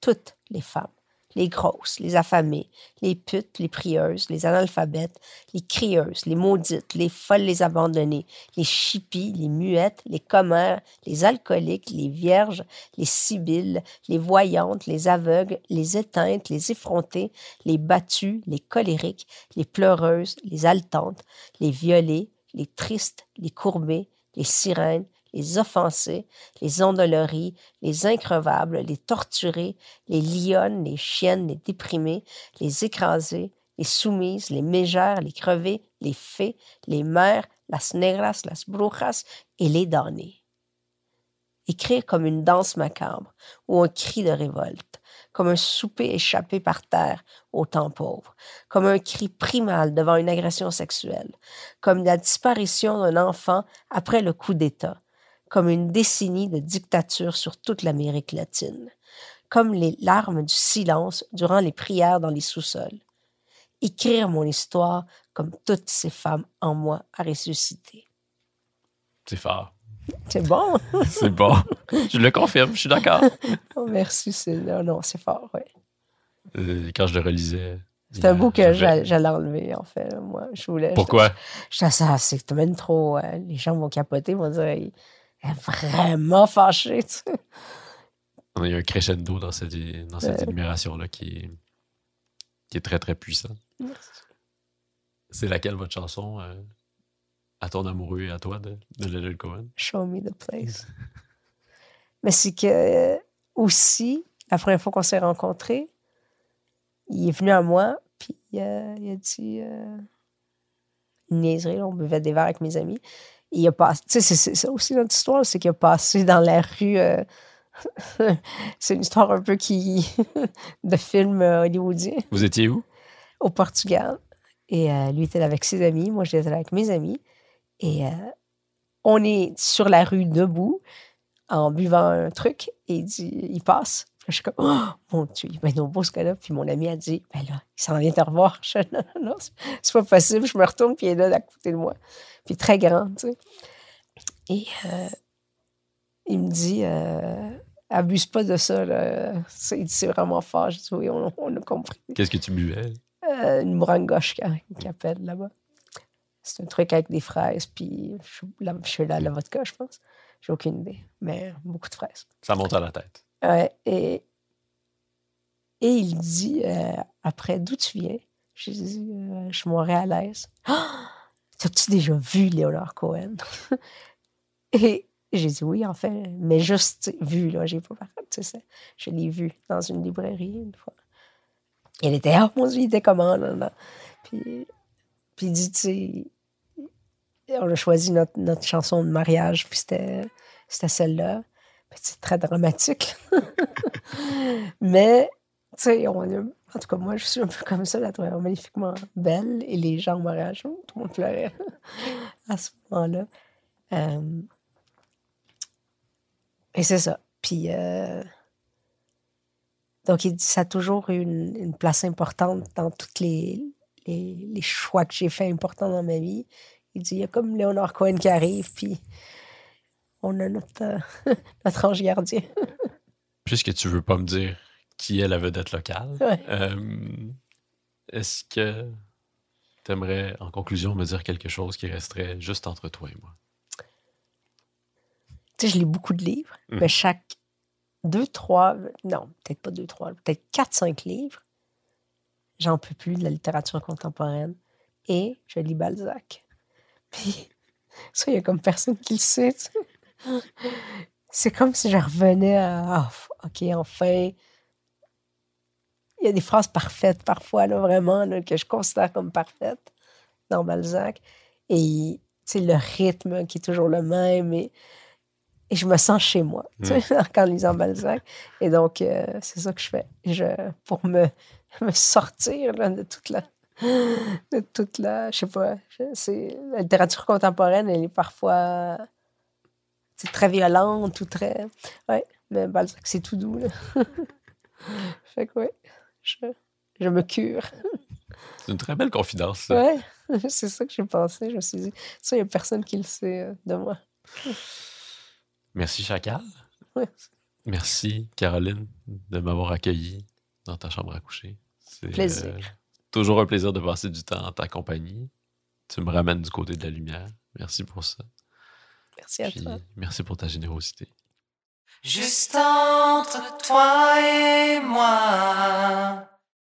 Toutes les femmes les grosses, les affamées, les putes, les prieuses, les analphabètes, les crieuses, les maudites, les folles, les abandonnées, les chippies, les muettes, les commères, les alcooliques, les vierges, les sibylles, les voyantes, les aveugles, les éteintes, les effrontées, les battues, les colériques, les pleureuses, les haletantes, les violées, les tristes, les courbées, les sirènes, les offensés, les endoloris, les increvables, les torturés, les lionnes, les chiennes, les déprimés, les écrasés, les soumises, les mégères, les crevées, les fées, les mères, las negras, las brujas et les damnés. Écrire comme une danse macabre ou un cri de révolte, comme un souper échappé par terre au temps pauvre, comme un cri primal devant une agression sexuelle, comme la disparition d'un enfant après le coup d'État, comme une décennie de dictature sur toute l'Amérique latine, comme les larmes du silence durant les prières dans les sous-sols. Écrire mon histoire comme toutes ces femmes en moi à ressusciter. C'est fort. C'est bon? C'est bon. je le confirme, je suis d'accord. Oh, merci, c'est non, non, c'est fort, ouais. Euh, quand je le relisais. C'est un bout que j'allais enlever, en fait. Moi, je voulais. Pourquoi? Je ça, c'est même trop. euh, les gens vont capoter, vont dire, vraiment fâché, tu sais. On a eu un crescendo dans cette, dans cette Euh. énumération-là qui est, qui est très, très puissant. C'est laquelle votre chanson euh, à ton amoureux et à toi de, de Leonard Cohen? Show me the place. Mais c'est que euh, aussi, la première fois qu'on s'est rencontrés, il est venu à moi, puis euh, il a dit euh, une niaiserie, on buvait des verres avec mes amis. Il a passé, tu sais, c'est- ça aussi notre histoire, c'est qu'il a passé dans la rue. euh, c'est une histoire un peu qui de film euh, hollywoodien Vous étiez où? au Portugal. Et euh, lui était là avec ses amis, moi j'étais là avec mes amis. Et euh, on est sur la rue debout en buvant un truc et il, dit, il passe. Je suis comme, oh mon Dieu, il est bien beau ce gars-là. Puis mon ami a dit, ben là, il s'en vient te revoir. Je non, non, non, c'est- pas possible. Je me retourne, puis il est là à côté de moi. Puis très grand, tu sais. Et euh, il me dit, euh, abuse pas de ça, là. C'est vraiment fort. Je dis, oui, on, on a compris. Qu'est-ce que tu buvais? Euh, une brangoche qui appelle là-bas. C'est un truc avec des fraises, puis je, je suis là à la vodka, je pense. J'ai aucune idée, mais beaucoup de fraises. Ça monte à la tête. Et, et il dit euh, après, d'où tu viens? J'ai dit, euh, je suis montréalaise. Ah! T'as-tu déjà vu Léonard Cohen? et j'ai dit oui, en fait, mais juste vu, là, j'ai pas tu sais, Je l'ai vu dans une librairie une fois. Il était, oh mon Dieu, il était comment? Là, là? Puis, puis il dit, tu sais, on a choisi notre, notre chanson de mariage, puis c'était celle-là. Puis C'est très dramatique. Mais, tu sais, en tout cas, moi, je suis un peu comme ça, la trouve magnifiquement belle. Et les gens au mariage, tout le monde pleurait à ce moment-là. Euh, et c'est ça. Puis, euh, donc, il dit, ça a toujours eu une, une place importante dans tous les, les, les choix que j'ai faits importants dans ma vie. Il dit, il y a comme Léonard Cohen qui arrive, puis on a notre, euh, notre ange gardien. Puisque tu veux pas me dire qui est la vedette locale, Ouais. euh, est-ce que tu aimerais, en conclusion, me dire quelque chose qui resterait juste entre toi et moi? Tu sais, je lis beaucoup de livres, Mhm. mais chaque deux, trois, non, peut-être pas deux, trois, peut-être quatre, cinq livres, j'en peux plus de la littérature contemporaine. Et je lis Balzac. Puis, ça, il y a comme personne qui le sait. tu sais. C'est comme si je revenais à Ah, OK, enfin. Il y a des phrases parfaites parfois, là, vraiment, là, que je considère comme parfaites dans Balzac. Et sais, le rythme qui est toujours le même. Et, et je me sens chez moi sais, en lisant Balzac. Et donc, euh, c'est ça que je fais. Je, pour me, me sortir là, de toute la. De toute la. Je sais pas. c'est, la littérature contemporaine, elle est parfois. C'est très violente ou très. Ouais, mais Balzac, c'est tout doux. Là. fait que, ouais, je, je me cure. C'est une très belle confidence. ça. Ouais, c'est ça que j'ai pensé. Je me suis dit, ça, il n'y a personne qui le sait euh, de moi. Merci, Chacal. Ouais. Merci, Caroline, de m'avoir accueilli dans ta chambre à coucher. C'est Plaisir. euh, toujours un plaisir de passer du temps en ta compagnie. Tu me ramènes du côté de la lumière. Merci pour ça. Merci à Puis, toi. merci pour ta générosité. Juste entre toi et moi,